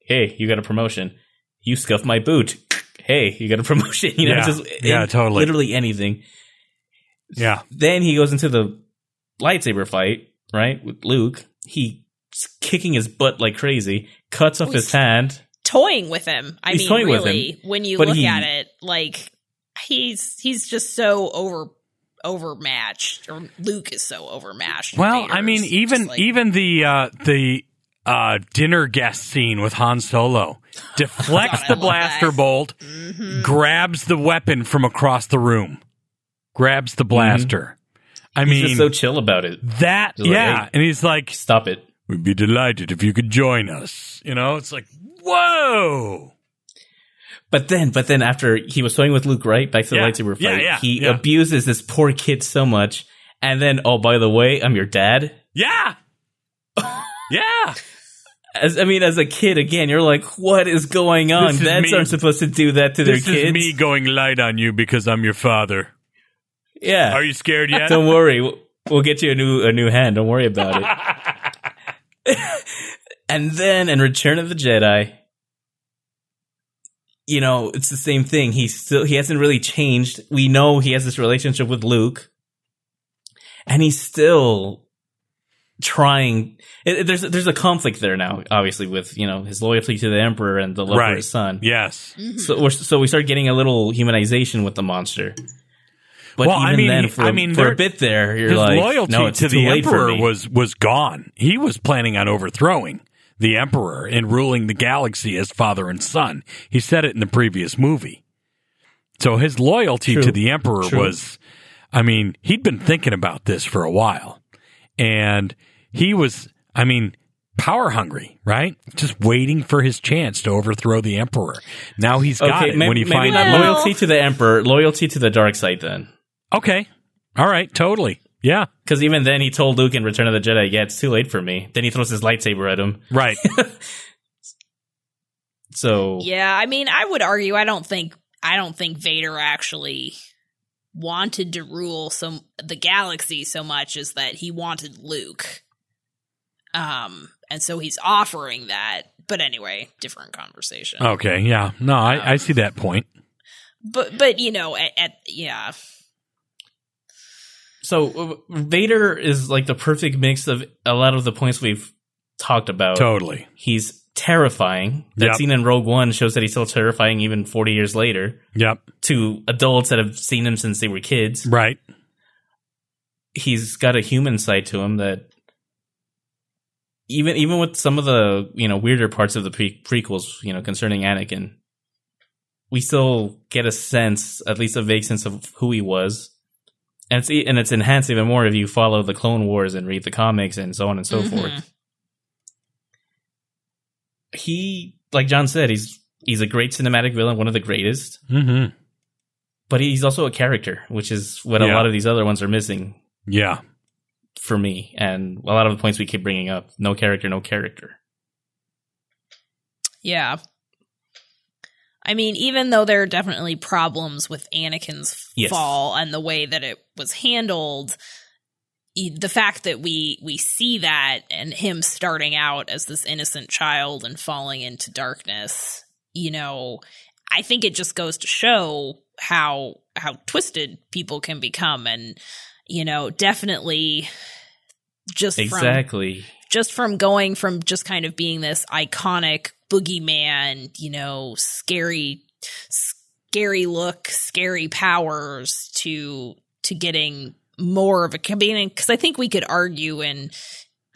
Hey, you got a promotion. You scuffed my boot. Hey, you got a promotion. You know,
Yeah.
just
Yeah, totally.
literally anything.
Yeah,
Then he goes into the lightsaber fight, right, with Luke. He's kicking his butt like crazy, cuts off
Oh,
his hand.
toying with him. I
He's
mean,
toying with
really, when you
but
look
he-
at it, like he's he's just so over overmatched, or Luke is so overmatched.
Well,
Vader's
I mean, even
like-
even the uh, the uh, dinner guest scene with Han Solo deflects
God,
the blaster
that.
bolt,
Mhm.
grabs the weapon from across the room, grabs the blaster. I
He's
mean,
just so chill about it.
that
He's like,
yeah,
"Hey."
and he's like,
Stop it.
"We'd be delighted if you could join us." You know, it's like, whoa,
But then, but then after he was toying with Luke, right? Back to the
Yeah.
lightsaber fight.
Yeah, yeah,
he
yeah.
abuses this poor kid so much. And then, oh, by the way, I'm your dad.
yeah, yeah.
As I mean, as a kid, again, you're like, what is going on?
Is
Dads
me.
aren't supposed to do that to
This
their kids.
This is me going light on you because I'm your father.
Yeah.
Are you scared yet?
Don't worry. We'll- We'll get you a new a new hand. Don't worry about it. and then in Return of the Jedi, you know, it's the same thing. He's still he hasn't really changed. We know he has this relationship with Luke, and he's still trying. It, it- there's there's a conflict there now, obviously, with you know his loyalty to the Emperor and the love for
Right.
his son.
yes. Mm-hmm.
So we're, so we start getting a little humanization with the monster. But
Well,
even
I mean,
then, for,
I mean,
for
there-
a bit there, you're
his
like,
loyalty
no, it's
to the emperor was was gone. He was planning on overthrowing the emperor and ruling the galaxy as father and son. He said it in the previous movie. So his loyalty
True.
to the emperor
True.
was I mean, he'd been thinking about this for a while. And he was I mean, power hungry, right? Just waiting for his chance to overthrow the emperor. Now he's got
okay,
it
maybe,
when he finds
not
Well-
loyalty to the emperor, loyalty to the dark side. Then,
Okay. All right, totally. Yeah.
because even then, he told Luke in Return of the Jedi, "Yeah, it's too late for me." Then he throws his lightsaber at him.
Right.
So
Yeah, I mean, I would argue I don't think I don't think Vader actually wanted to rule some the galaxy so much as that he wanted Luke. Um, and so he's offering that. But anyway, different conversation.
Okay, yeah. No, I, I see that point.
But but you know, at, at yeah,
So Vader is like the perfect mix of a lot of the points we've talked about.
Totally.
He's terrifying. That
Yep.
scene in Rogue One shows that he's still terrifying even 40 years later
Yep.
to adults that have seen him since they were kids.
Right.
He's got a human side to him that even even with some of the, you know, weirder parts of the pre- prequels, you know, concerning Anakin, we still get a sense, at least a vague sense of who he was. And it's e- and it's enhanced even more if you follow the Clone Wars and read the comics and so on and so
Mhm.
forth. he, like John said, he's he's a great cinematic villain, one of the greatest.
Mm-hmm.
But he's also a character, which is what a lot of these other ones are missing
Yeah.
for me. And a lot of the points we keep bringing up: no character, no character.
Yeah. I mean, even though there are definitely problems with Anakin's
Yes.
fall and the way that it was handled, the fact that we we see that and him starting out as this innocent child and falling into darkness, you know, I think it just goes to show how how twisted people can become and you know, definitely just from
Exactly.
just from going from just kind of being this iconic boogeyman, you know, scary, scary look, scary powers to to getting more of a campaign. Because I think we could argue in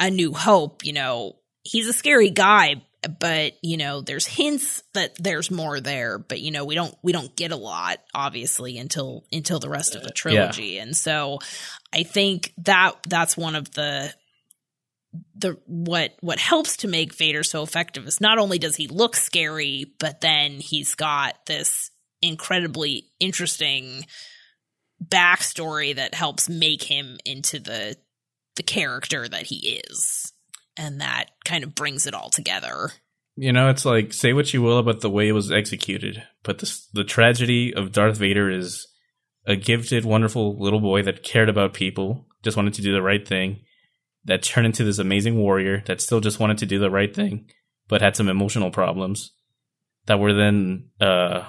A New Hope, you know, he's a scary guy, but you know, there's hints that there's more there, but you know, we don't we don't get a lot obviously until until the rest of the uh, trilogy, and so I think that that's one of the the what what helps to make Vader so effective is not only does he look scary, but then he's got this incredibly interesting backstory that helps make him into the the character that he is. And that kind of brings it all together.
You know, it's like say what you will about the way it was executed, but the the tragedy of Darth Vader is a gifted, wonderful little boy that cared about people, just wanted to do the right thing, that turned into this amazing warrior that still just wanted to do the right thing, but had some emotional problems that were then uh,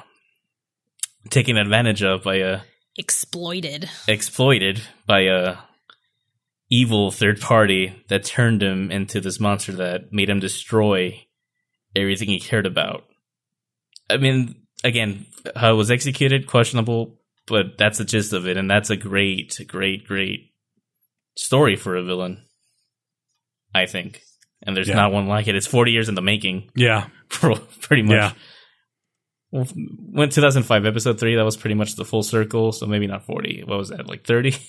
taken advantage of by a
Exploited.
exploited by a evil third party that turned him into this monster that made him destroy everything he cared about. I mean, again, how it was executed, questionable, but that's the gist of it, and that's a great, great, great story for a villain. I think, and there's
Yeah.
not one like it. It's 40 years in the making,
Yeah.
for pretty much.
Yeah.
Well, when 2005 episode three, that was pretty much the full circle. So maybe not 40. What was that? Like 30?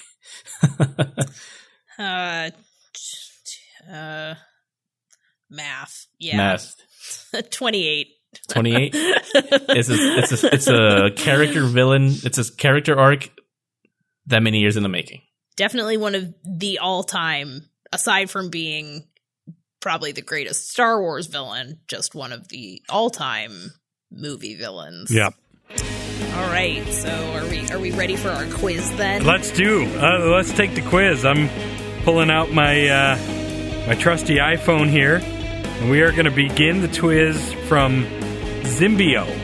Uh t- uh math. Yeah.
Math.
28.
28. It's a, it's a, it's a character villain. It's a character arc that many years in the making.
Definitely one of the all-time aside from being probably the greatest Star Wars villain, just one of the all-time movie villains.
Yeah.
All right. So are we are we ready for our quiz then?
Let's do. Uh, let's take the quiz. I'm pulling out my uh, my trusty iPhone here, and we are going to begin the quiz from Zimbio.com.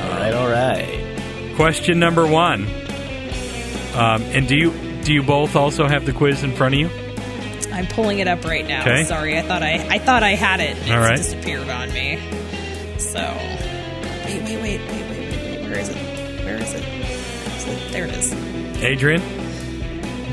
All right, all right.
Question number one. Um, and do you do you both also have the quiz in front of you?
I'm pulling it up right now.
Okay.
Sorry, I thought I I thought I had it. It's
All right.
disappeared on me. So wait, wait, wait, wait, wait, wait, wait. Where is it? Where is it? Is it- There it is.
Adrian.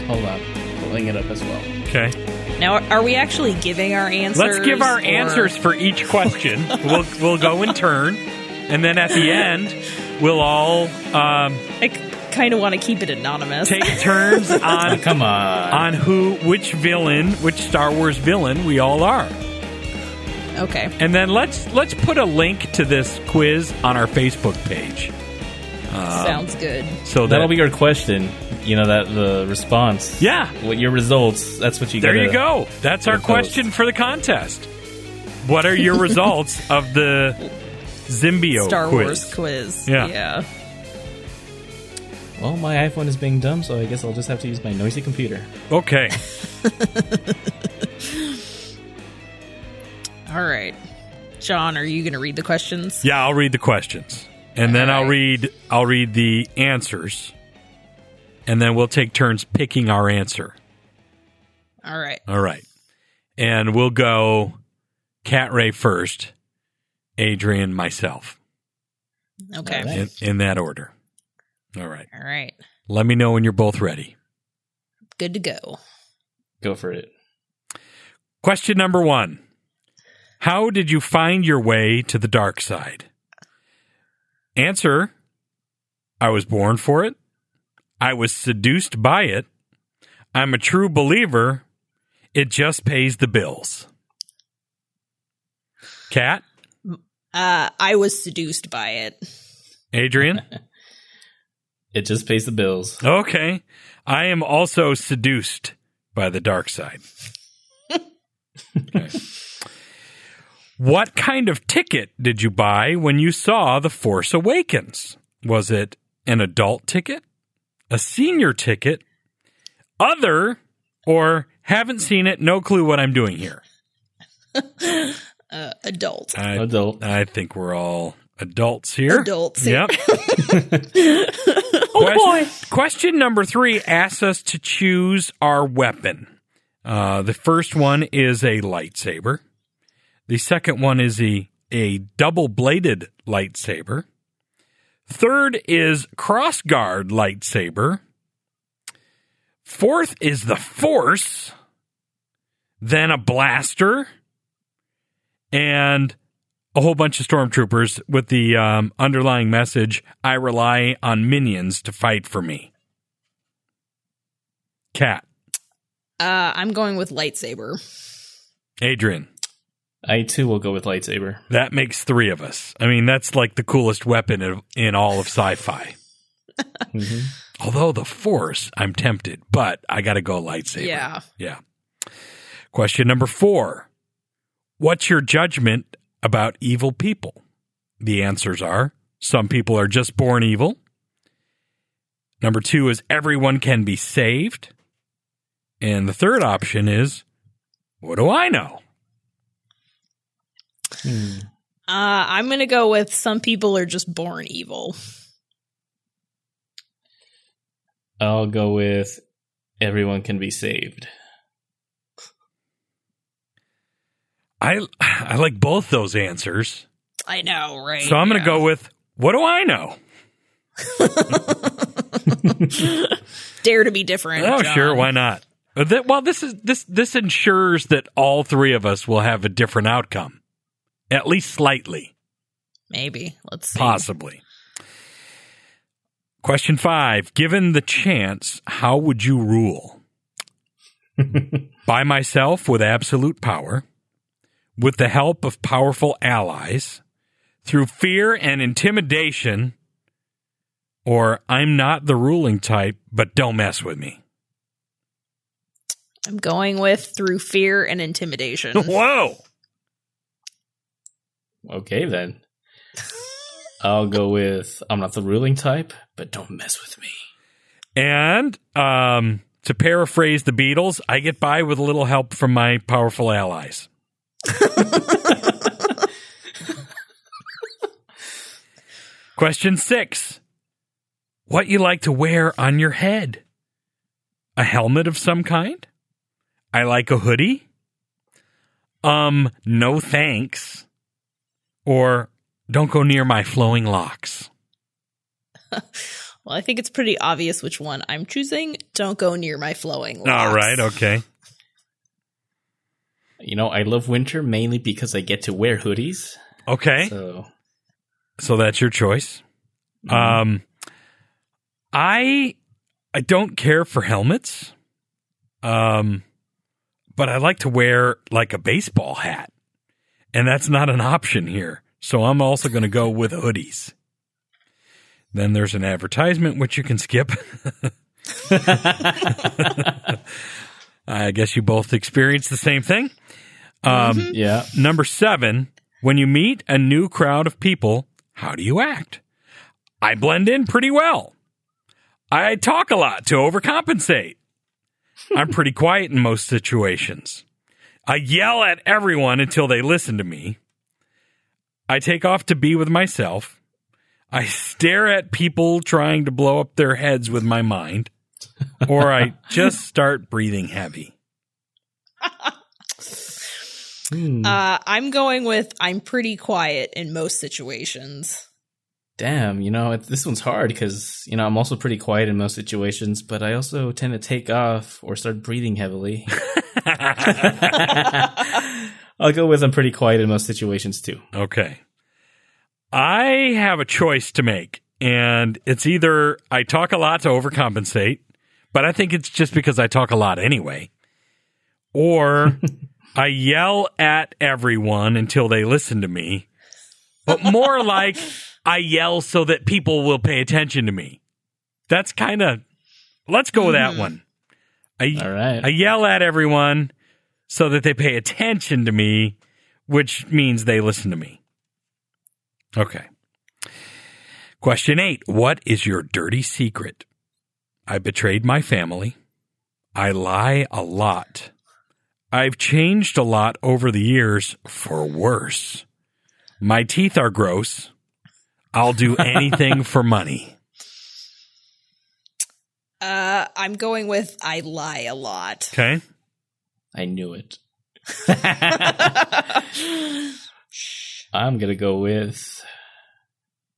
Hold on. Pulling it up as well.
Okay.
Now, are we actually giving our answers?
Let's give our
or-
answers for each question. we'll we'll go in turn, and then at the end, we'll all um,
I kind of want to keep it anonymous.
take turns on
Come on.
on who, which villain, which Star Wars villain we all are.
okay.
And then let's let's put a link to this quiz on our Facebook page.
Sounds good.
So that,
That'll be your question. You know, that the response.
yeah.
What your results. That's what you
There
gotta-
you go. That's our
Good post.
question for the contest. What are your results of the Zimbio
Star
quiz?
Wars quiz.
Yeah.
Yeah.
Well, my iPhone is being dumb, so I guess I'll just have to use my noisy computer.
Okay.
All right. John, are you going to read the questions?
Yeah, I'll read the questions. And then I'll
Alright.
read I'll read the answers. And then we'll take turns picking our answer.
All right.
All right. And we'll go Cat Ray first, Adrian, myself.
Okay.
All right.
In, in that order. All right.
All right.
Let me know when you're both ready.
Good to go.
Go for it.
Question number one How did you find your way to the dark side? Answer I was born for it. I was seduced by it. I'm a true believer. it just pays the bills. Cat,
Uh, I was seduced by it.
Adrian.
It just pays the bills.
Okay. I am also seduced by the dark side. Okay. What kind of ticket did you buy when you saw The Force Awakens? Was it an adult ticket, a senior ticket, other, or haven't seen it, no clue what I'm doing here?
Uh, adult.
I,
Adult.
I think we're all adults here.
Adults.
Yep.
Oh boy.
Question number three asks us to choose our weapon. Uh, the first one is a lightsaber. The second one is a, a double bladed lightsaber. Third is crossguard lightsaber. Fourth is the force. Then a blaster. And a whole bunch of stormtroopers with the um, underlying message I rely on minions to fight for me. Cat,
Uh, I'm going with lightsaber.
Adrian,
I too will go with lightsaber.
that makes three of us. I mean, that's like the coolest weapon in, in all of sci fi.
Mhm.
Although the Force, I'm tempted, but I got to go lightsaber.
Yeah.
Yeah. Question number four What's your judgment about evil people? The answers are some people are just born evil. Number two is everyone can be saved. And the third option is what do I know?
Hmm.
Uh, I'm going to go with some people are just born evil.
I'll go with everyone can be saved.
I I like both those answers.
I know, right?
So I'm going to
Yeah.
go with what do I know?
Dare to be different.
Oh,
John.
sure, why not? Uh, Well, this is this this ensures that all three of us will have a different outcome, at least slightly,
Maybe. Let's see.
possibly. Question five: Given the chance, how would you rule? By myself with absolute power, with the help of powerful allies, through fear and intimidation, or I'm not the ruling type, but don't mess with me.
I'm going with through fear and intimidation.
Whoa!
Okay, then. I'll go with I'm not the ruling type, but don't mess with me.
And um, to paraphrase the Beatles, I get by with a little help from my powerful allies. Question six What you like to wear on your head? A helmet of some kind? I like a hoodie? Um, no thanks. Or don't go near my flowing locks.
Well, I think it's pretty obvious which one I'm choosing. Don't go near my flowing locks.
All right, okay.
You know, I love winter mainly because I get to wear hoodies.
Okay.
So
So that's your choice. Um, I I don't care for helmets. Um, but I like to wear like a baseball hat, and that's not an option here. So I'm also going to go with hoodies. Then there's an advertisement which you can skip. I guess you both experienced the same thing. Um,
yeah.
Number seven, when you meet a new crowd of people, how do you act? I blend in pretty well. I talk a lot to overcompensate. I'm pretty quiet in most situations. I yell at everyone until they listen to me. I take off to be with myself. I stare at people trying to blow up their heads with my mind. Or I just start breathing heavy.
Hmm.
Uh, I'm going with I'm pretty quiet in most situations.
Damn, you know, it, this one's hard because, you know, I'm also pretty quiet in most situations, but I also tend to take off or start breathing heavily. I'll go with I'm pretty quiet in most situations too.
Okay. I have a choice to make, and it's either I talk a lot to overcompensate, but I think it's just because I talk a lot anyway, or I yell at everyone until they listen to me, but more like I yell so that people will pay attention to me. That's kind of, let's go with that hmm. one. I,
All right.
I yell at everyone so that they pay attention to me, which means they listen to me. Okay. Question eight What is your dirty secret? I betrayed my family. I lie a lot. I've changed a lot over the years for worse. My teeth are gross. I'll do anything for money.
Uh, I'm going with I lie a lot.
Okay.
I knew it. I'm gonna go with.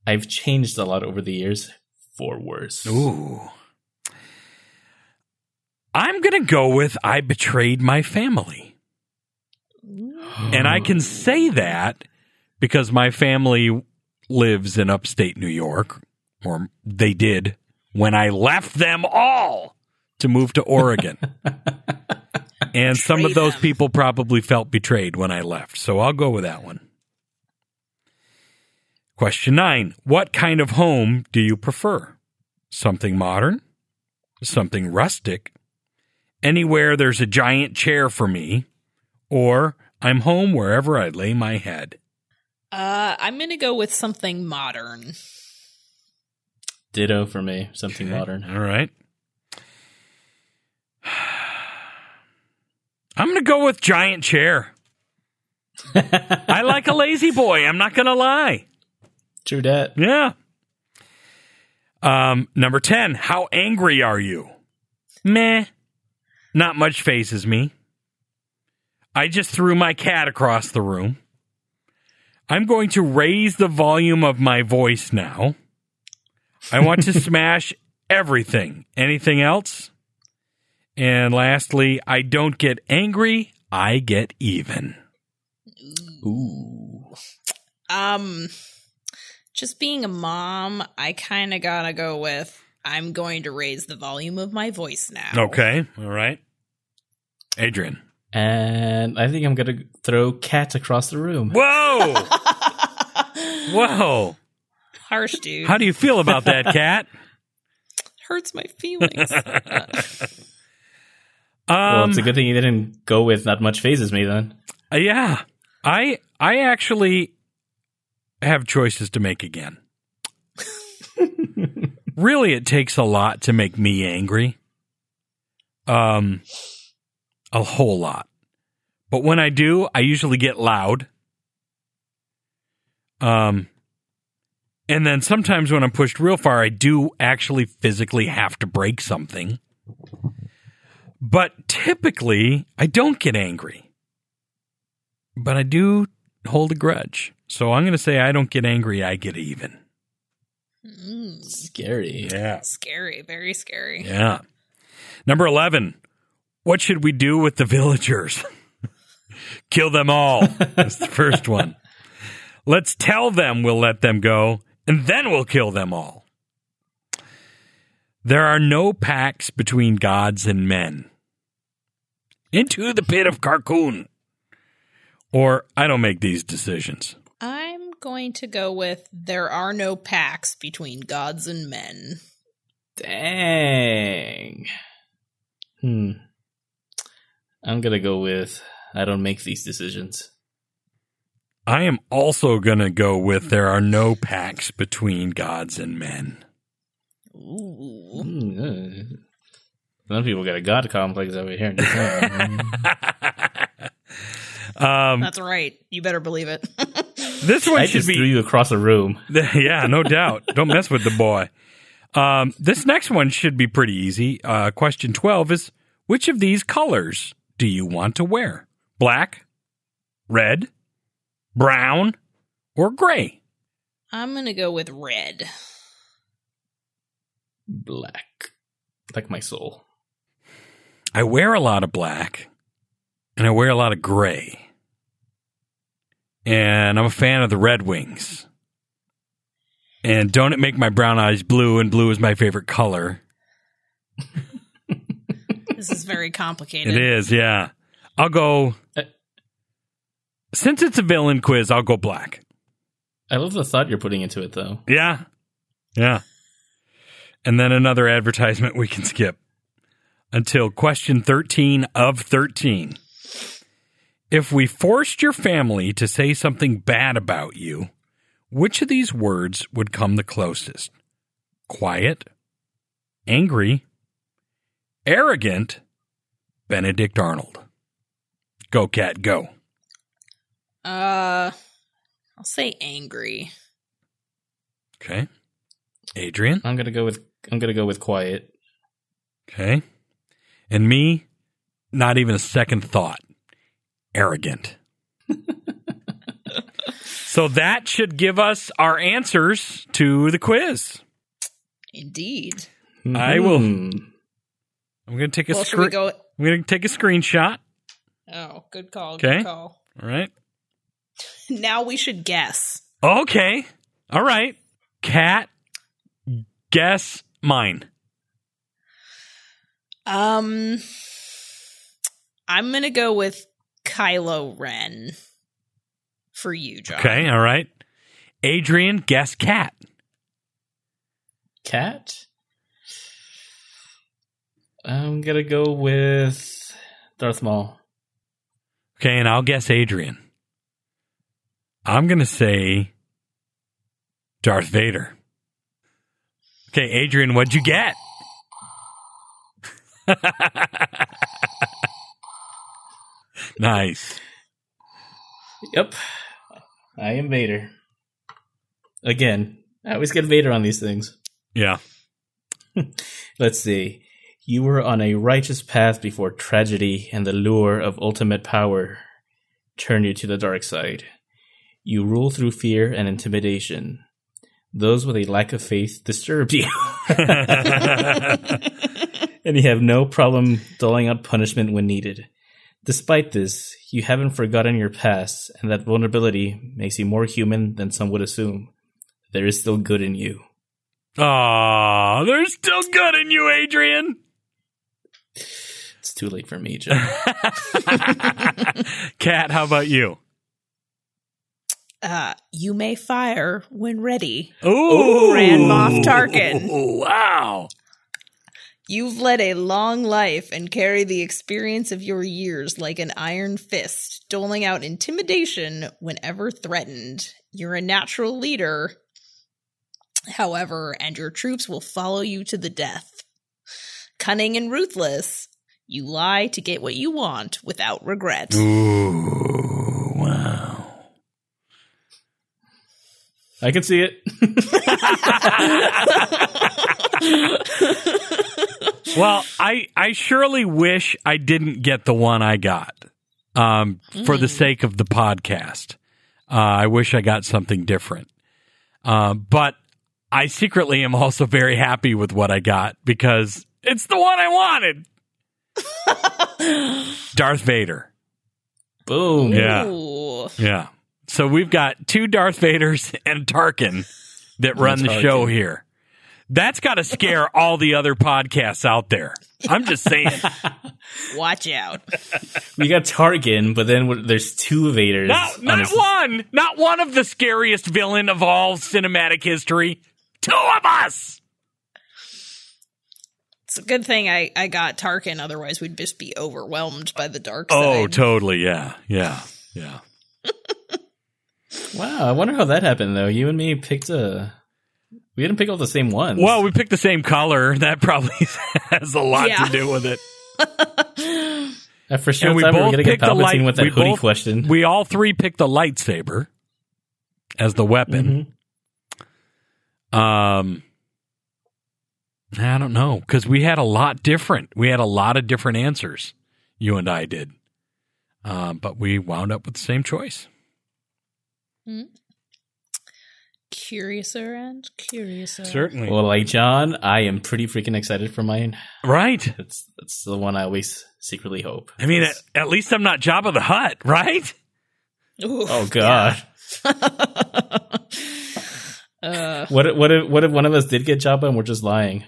I've changed a lot over the years for worse.
Ooh. I'm going to go with I betrayed my family. And I can say that because my family lives in upstate New York, or they did when I left them all to move to Oregon. and some of those people probably felt betrayed when I left. So I'll go with that one. Question nine What kind of home do you prefer? Something modern? Something rustic? Anywhere there's a giant chair for me? Or I'm home wherever I lay my head?
Uh, I'm gonna go with something modern.
Ditto for me. Something modern.
All right. I'm going to go with giant chair. I like a lazy boy. I'm not going to lie.
True dat.
Yeah. Um, number 10. How angry are you? Meh. Not much phases me. I just threw my cat across the room. I'm going to raise the volume of my voice now. I want to smash everything. Anything else? And lastly, I don't get angry, I get even.
Ooh.
Um, just being a mom, I kind of gotta go with I'm going to raise the volume of my voice now.
Okay. All right. Adrian.
And I think I'm gonna throw cat across the room.
Whoa. Whoa.
Harsh, dude.
How do you feel about that, cat?
Hurts my feelings.
well,
Um,
it's a good thing you didn't go with not much phases me then.
Uh, yeah, I I actually have choices to make again. really, it takes a lot to make me angry. Um, a whole lot. But when I do, I usually get loud. Um, and then sometimes when I'm pushed real far, I do actually physically have to break something. But typically, I don't get angry but I do hold a grudge. So I'm going to say I don't get angry, I get even.
Mm,
Scary.
Yeah.
scary, very scary.
Yeah. Number 11. What should we do with the villagers? Kill them all. That's the first one. Let's tell them we'll let them go, and then we'll kill them all. There are no pacts between gods and men. Into the pit of Carkoon. Or I don't make these decisions.
I'm going to go with there are no pacts between gods and men.
Dang. Hmm. I'm gonna go with I don't make these decisions.
I am also going to go with there are no pacts between gods and men.
Ooh.
Hmm, Some people got a god complex over here.
Um,
That's right. You better believe it.
this one
I
should
just threw you across the room.
yeah, no doubt. Don't mess with the boy. Um, this next one should be pretty easy. Uh, question 12 is Which of these colors do you want to wear? Black, red, brown, or gray?
I'm going to go with red.
Black. Like my soul.
I wear a lot of black and I wear a lot of gray. And I'm a fan of the Red Wings. And don't it make my brown eyes blue? And blue is my favorite color.
This is very complicated.
It is, yeah. I'll go.
Uh,
Since it's a villain quiz, I'll go black.
I love the thought you're putting into it, though.
Yeah. Yeah. And then another advertisement we can skip until question 13 of 13. If we forced your family to say something bad about you, which of these words would come the closest? Quiet, angry, arrogant, Benedict Arnold. Go, cat, go.
Uh, I'll say angry.
Okay. Adrian.
I'm gonna go with I'm gonna go with quiet.
Okay. And me, not even a second thought. Arrogant. so that should give us our answers to the quiz.
Indeed.
I will-
Hmm.
I'm going to take a
Well, we
screen.
go?
I'm going to take a screenshot.
Oh, good call.
Okay.
Good call.
All right.
Now we should guess.
Okay. All right. Cat, guess mine.
Um, I'm gonna go with Kylo Ren for you, John.
Okay. All right. Adrian, guess cat.
Cat. I'm gonna go with Darth Maul.
Okay. And I'll guess Adrian. I'm going to say Darth Vader. Okay. Adrian, what'd you get? nice.
Yep. I am Vader. Again, I always get Vader on these things.
Yeah.
Let's see. You were on a righteous path before tragedy and the lure of ultimate power turned you to the dark side. You rule through fear and intimidation. Those with a lack of faith disturb you. and you have no problem doling out punishment when needed. Despite this, you haven't forgotten your past, and that vulnerability makes you more human than some would assume. There is still good in you.
Ah, there's still good in you, Adrian.
It's too late for me, Joe.
Kat, how about you?
Uh, you may fire when ready.
Ooh,
Grand Moff Tarkin.
Wow.
You've led a long life and carry the experience of your years like an iron fist, doling out intimidation whenever threatened. You're a natural leader, however, and your troops will follow you to the death. Cunning and ruthless, you lie to get what you want without regret.
Ooh, wow.
I can see it.
Well, I I surely wish I didn't get the one I got. Um, for the sake of the podcast, uh, I wish I got something different. Uh, but I secretly am also very happy with what I got because it's the one I wanted. Darth Vader.
Boom.
Yeah.
Ooh.
Yeah. So we've got two Darth Vaders and Tarkin that run the
Tarkin.
show here. That's got to scare all the other podcasts out there. I'm just saying.
Watch out.
We got Tarkin, but then there's two Vaders.
Not,
on
not
his-
one. Not one of the scariest villain of all cinematic history. Two of us.
It's a good thing I, I got Tarkin, otherwise we'd just be overwhelmed by the dark
Oh,
side.
totally. Yeah. Yeah. Yeah.
Wow, I wonder how that happened though. You and me picked a. We didn't pick all the same ones.
Well, we picked the same color. That probably has a lot
Yeah.
to do with it.
Uh, for sure,
and we
thought we were
both
gonna get
picked the
Palpatine
light.
with that
we
hoodie
both-
question.
We all three picked the lightsaber as the weapon.
Mhm.
Um, I don't know because we had a lot different. We had a lot of different answers. You and I did, um, but we wound up with the same choice.
Curiouser and curiouser.
Certainly,
Well, like John, I am pretty freaking excited for mine.
right?
That's that's the one I always secretly hope.
I mean, at, at least I'm not Jabba the Hutt, right?
Ooh.
Oh God,
Uh,
what if, what if what if one of us did get Jabba and we're just lying?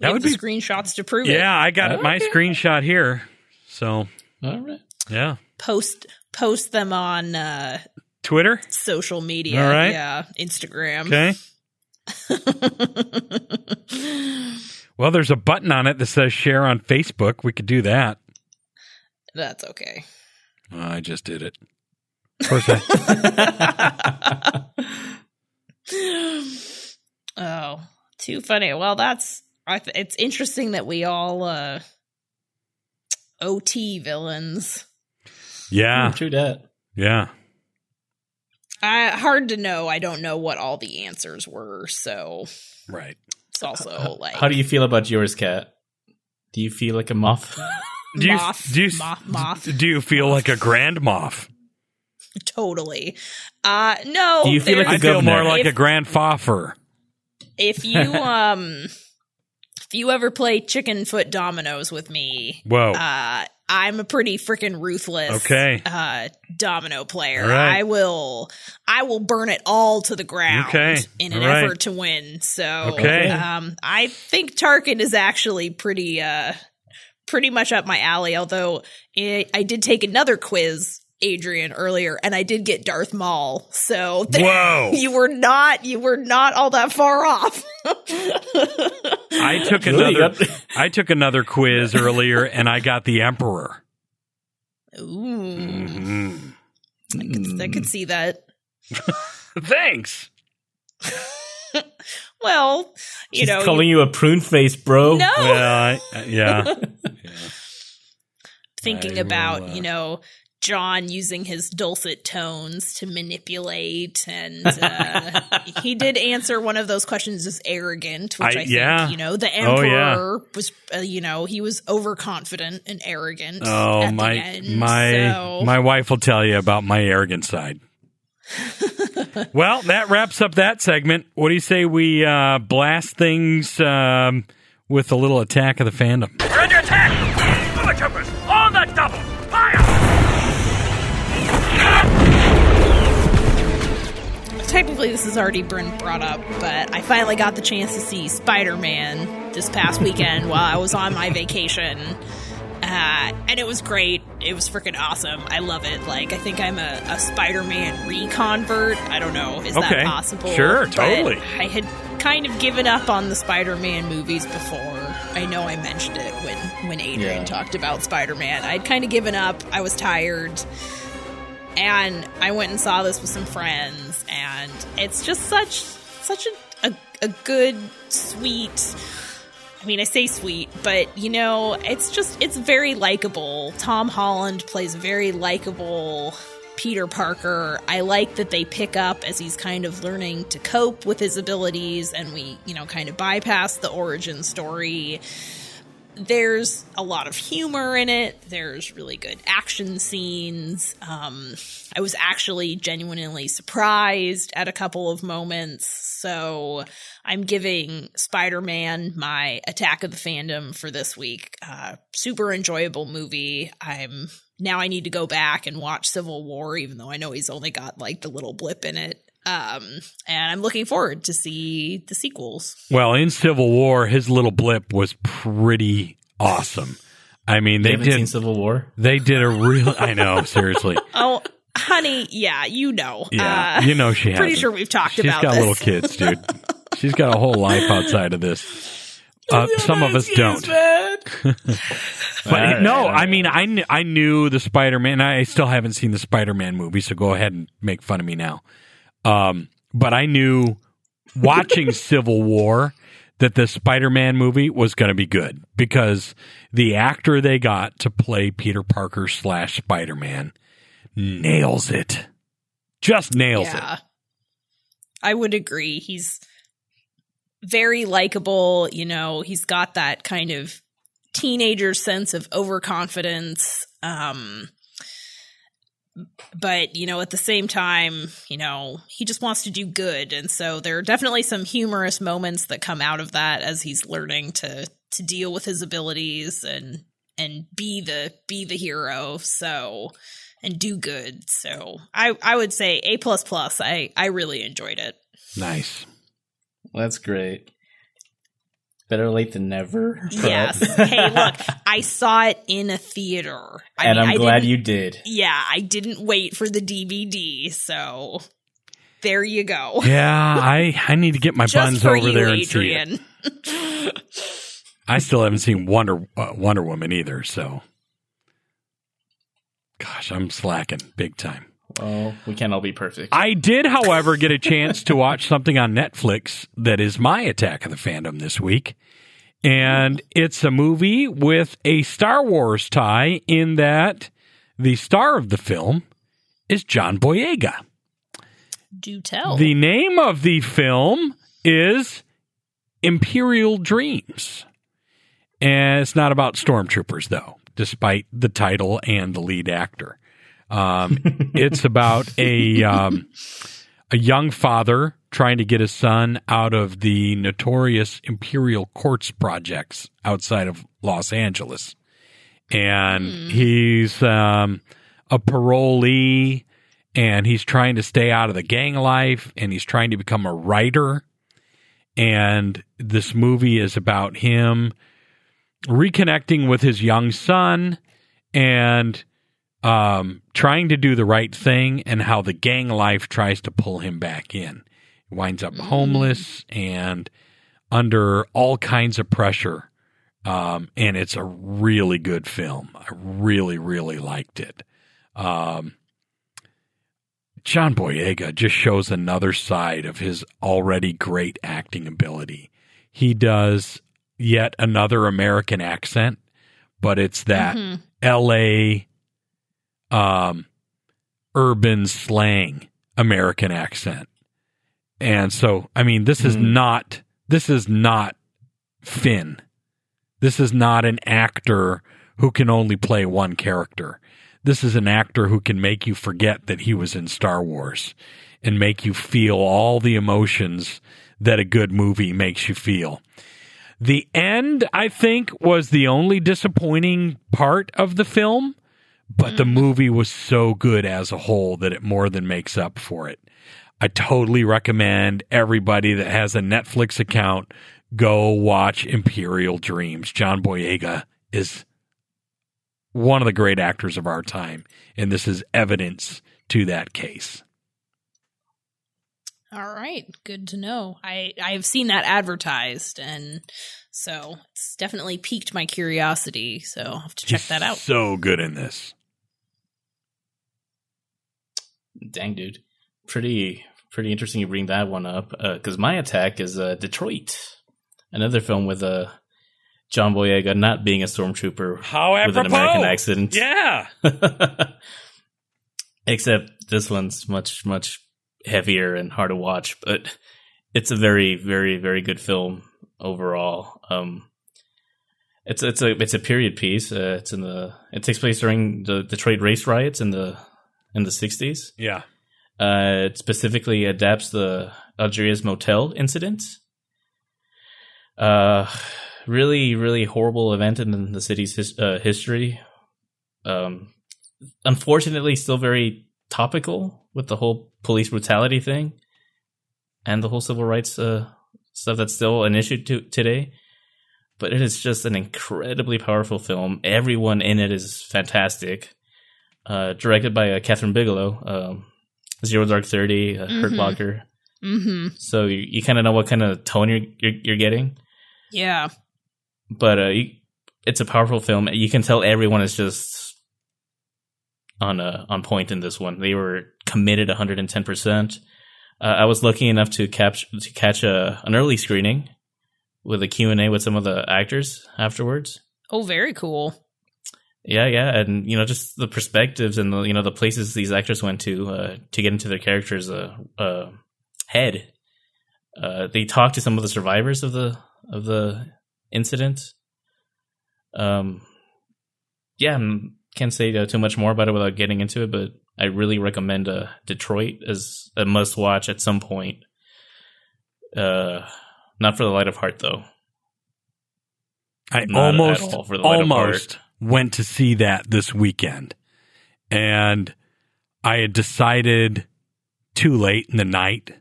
That
we
would
have
be
screenshots to prove it.
Yeah, I got my screenshot here. So
All right.
Yeah.
Post post them on uh,
Twitter.
social media.
All right.
Yeah, Instagram.
Okay. Well, there's a button on it that says share on Facebook. We could do that.
That's okay.
Oh, I just did it. Of course, I,
oh, too funny. Well, that's I th- it's interesting that we all uh OT villains.
yeah,
True that.
yeah.
I hard to know. I don't know what all the answers were, so
Right.
it's also like
How do you feel about yours, cat? Do you feel like a moth?
Do you,
moth,
do you,
moth, moth,
do you feel like a grand moth?
totally. Uh no.
Do you feel like
there's-
a
I feel more like a grand foffer.
if you um if you ever play chicken foot dominoes with me,
Whoa.
uh I'm a pretty freaking ruthless
Okay.
uh domino player.
Right.
I will I will burn it all to the ground
Okay.
in an
right.
effort to win. So
Okay.
um I think Tarkin is actually pretty uh pretty much up my alley, although I I did take another quiz Adrian earlier and I did get Darth Maul. So
Whoa.
you were not you were not all that far off.
I took
Really?
another. I took another quiz earlier, and I got the emperor.
Ooh.
Mhm.
I could see that.
Thanks.
Well, you
She's
know,
calling
you-
you a prune face, bro.
no
Well, I, yeah.
thinking
I
about,
will, uh,
you know, John using his dulcet tones to manipulate and uh, he did answer one of those questions as arrogant, which I,
I-
think,
yeah.
you know, the
Oh, yeah.
emperor was uh, you know, he was overconfident and arrogant
Oh
at
my
the end.
my
so-
my wife will tell you about my arrogant side. well, that wraps up that segment. What do you say we uh, blast things um, with a little attack of the fandom?
Technically this has already been brought up, but I finally got the chance to see Spider Man this past weekend while I was on my vacation. Uh, and it was great. It was freaking awesome. I love it. Like, I think I'm a, a Spider Man reconvert. I don't know. Is
Okay.
that possible?
Sure,
But
totally.
I had kind of given up on the Spider Man movies before. I know I mentioned it when, when Adrian
Yeah.
talked about Spider Man. I'd kind of given up. I was tired and I went and saw this with some friends, and it's just such such a a, a good, sweet. I mean, I say sweet, but you know, it's just it's very likable. Tom Holland plays very likable Peter Parker. I like that they pick up as he's kind of learning to cope with his abilities, and we, you know, kind of bypass the origin story there's a lot of humor in it. There's really good action scenes. Um, I was actually genuinely surprised at a couple of moments. So I'm giving Spider Man my attack of the fandom for this week. Uh, super enjoyable movie. I'm now I need to go back and watch Civil War, even though I know he's only got like the little blip in it. Um, and I'm looking forward to see the sequels.
Well, in Civil War, his little blip was pretty awesome. I mean, they did
seen Civil War?
they did a real. I know, seriously.
Oh, honey, yeah, you know.
Yeah,
Uh,
you know she has.
Pretty sure we've talked
She's
about She's
got
this.
little kids, dude. She's got a whole life outside of this. Uh, some of us don't. But no, I mean, I kn- I knew the Spider Man. I still haven't seen the Spider Man movie, so go ahead and make fun of me now. Um, but I knew watching Civil War that the Spider Man movie was going to be good because the actor they got to play Peter Parker slash Spider Man nails it. Just nails
yeah.
it.
I would agree. He's very likable, you know, he's got that kind of teenager sense of overconfidence. Um but you know at the same time you know he just wants to do good. And so there are definitely some humorous moments that come out of that as he's learning to to deal with his abilities and and be the be the hero. So and do good. So i i would say a plus plus. I i really enjoyed it.
Nice.
That's great. Better late than never.
Yes. hey, look, I saw it in a theater. I
and
mean,
I'm
I
glad you did.
Yeah, I didn't wait for the DVD, so there you go.
Yeah, I I need to get my
Just
buns
for
over
you,
there and see it. I still haven't seen Wonder uh, Wonder Woman either, so gosh, I'm slacking big time.
Well, we can't all be perfect.
I did, however, get a chance to watch something on Netflix that is my attack of the fandom this week. And it's a movie with a Star Wars tie in that the star of the film is John Boyega.
Do tell.
The name of the film is Imperial Dreams. And it's not about stormtroopers, though, despite the title and the lead actor. Um, it's about a um, a young father trying to get his son out of the notorious Imperial Courts projects outside of Los Angeles, and he's um, a parolee, and he's trying to stay out of the gang life, and he's trying to become a writer. And this movie is about him reconnecting with his young son and um, trying to do the right thing and how the gang life tries to pull him back in. He winds up homeless and under all kinds of pressure. Um, and it's a really good film. I really, really liked it. Um, John Boyega just shows another side of his already great acting ability. He does yet another American accent, but it's that
Mhm.
LA um urban slang American accent. And so I mean this is
Hmm.
not this is not Finn. This is not an actor who can only play one character. This is an actor who can make you forget that he was in Star Wars and make you feel all the emotions that a good movie makes you feel. The end, I think, was the only disappointing part of the film, but the mm-hmm. movie was so good as a whole that it more than makes up for it. I totally recommend everybody that has a Netflix account go watch Imperial Dreams. John Boyega is one of the great actors of our time, and this is evidence to that case.
All right, good to know. I I have seen that advertised, and so it's definitely piqued my curiosity. So I'll have to check
He's
that out.
So good in this.
Dang, dude. Pretty, pretty interesting you bring that one up. Because my attack is uh, Detroit, another film with uh, John Boyega not being a stormtrooper
How
with an American accent.
Yeah.
Except this one's much, much heavier and hard to watch, but it's a very, very, very good film overall. Um, it's it's a it's a period piece. Uh, it's in the it takes place during the Detroit race riots in the in the sixties.
Yeah.
Uh, it specifically adapts the Algiers motel incident. Uh, really, really horrible event in the city's his, uh, history. Um, unfortunately, still very topical with the whole police brutality thing and the whole civil rights uh, stuff that's still an issue to, today. But it is just an incredibly powerful film. Everyone in it is fantastic. Uh, directed by uh, Kathryn Bigelow, um, Zero Dark Thirty, uh, Hurt
Mhm.
Locker.
Mm-hmm.
So you, you kind of know what kind of tone you're you're, you're getting.
Yeah.
But uh, you, it's a powerful film. You can tell everyone is just on uh, on point in this one. They were committed 110. percent uh, I was lucky enough to catch to catch a, an early screening with a Q and A with some of the actors afterwards.
Oh, very cool.
Yeah, yeah, and you know, just the perspectives and the you know the places these actors went to uh, to get into their characters' uh, uh, head. Uh, they talked to some of the survivors of the of the incident. Um, yeah, I can't say uh, too much more about it without getting into it, but I really recommend uh, Detroit as a must watch at some point. Uh, not for the light of heart though.
I
Not
almost
all for the light of
almost went to see that this weekend. And I had decided too late in the night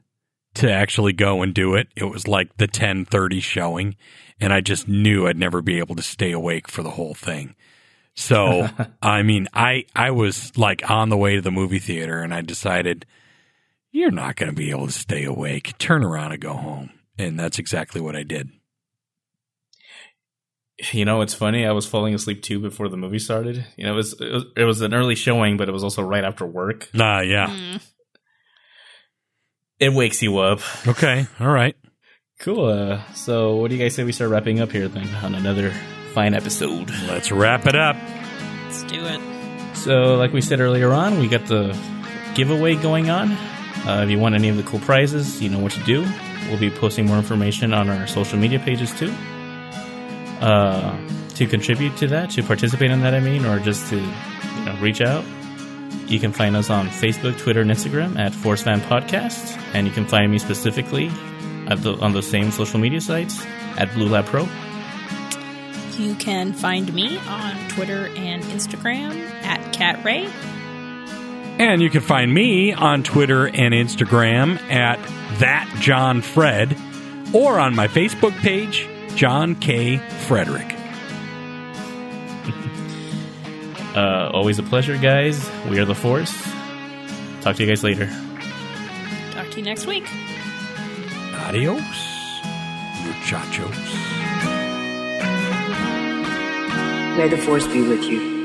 to actually go and do it. It was like the 10:30 showing and I just knew I'd never be able to stay awake for the whole thing. So, I mean, I I was like on the way to the movie theater and I decided you're not going to be able to stay awake. Turn around and go home. And that's exactly what I did.
You know, it's funny. I was falling asleep too before the movie started. You know, it was it was, it was an early showing, but it was also right after work.
Ah, yeah.
Mm.
It wakes you up.
Okay. All right.
Cool. Uh, so, what do you guys say we start wrapping up here then on another fine episode?
Let's wrap it up.
Let's do it.
So, like we said earlier on, we got the giveaway going on. Uh, if you want any of the cool prizes, you know what to do. We'll be posting more information on our social media pages too. Uh, to contribute to that, to participate in that, I mean, or just to you know, reach out, you can find us on Facebook, Twitter, and Instagram at Force Fan Podcast, and you can find me specifically at the, on the same social media sites at Blue Lab Pro.
You can find me on Twitter and Instagram at Cat Ray.
And you can find me on Twitter and Instagram at that John Fred or on my Facebook page, John K. Frederick.
Uh, always a pleasure, guys. We are the Force. Talk to you guys later.
Talk to you next week.
Adios, muchachos.
May the force be with you.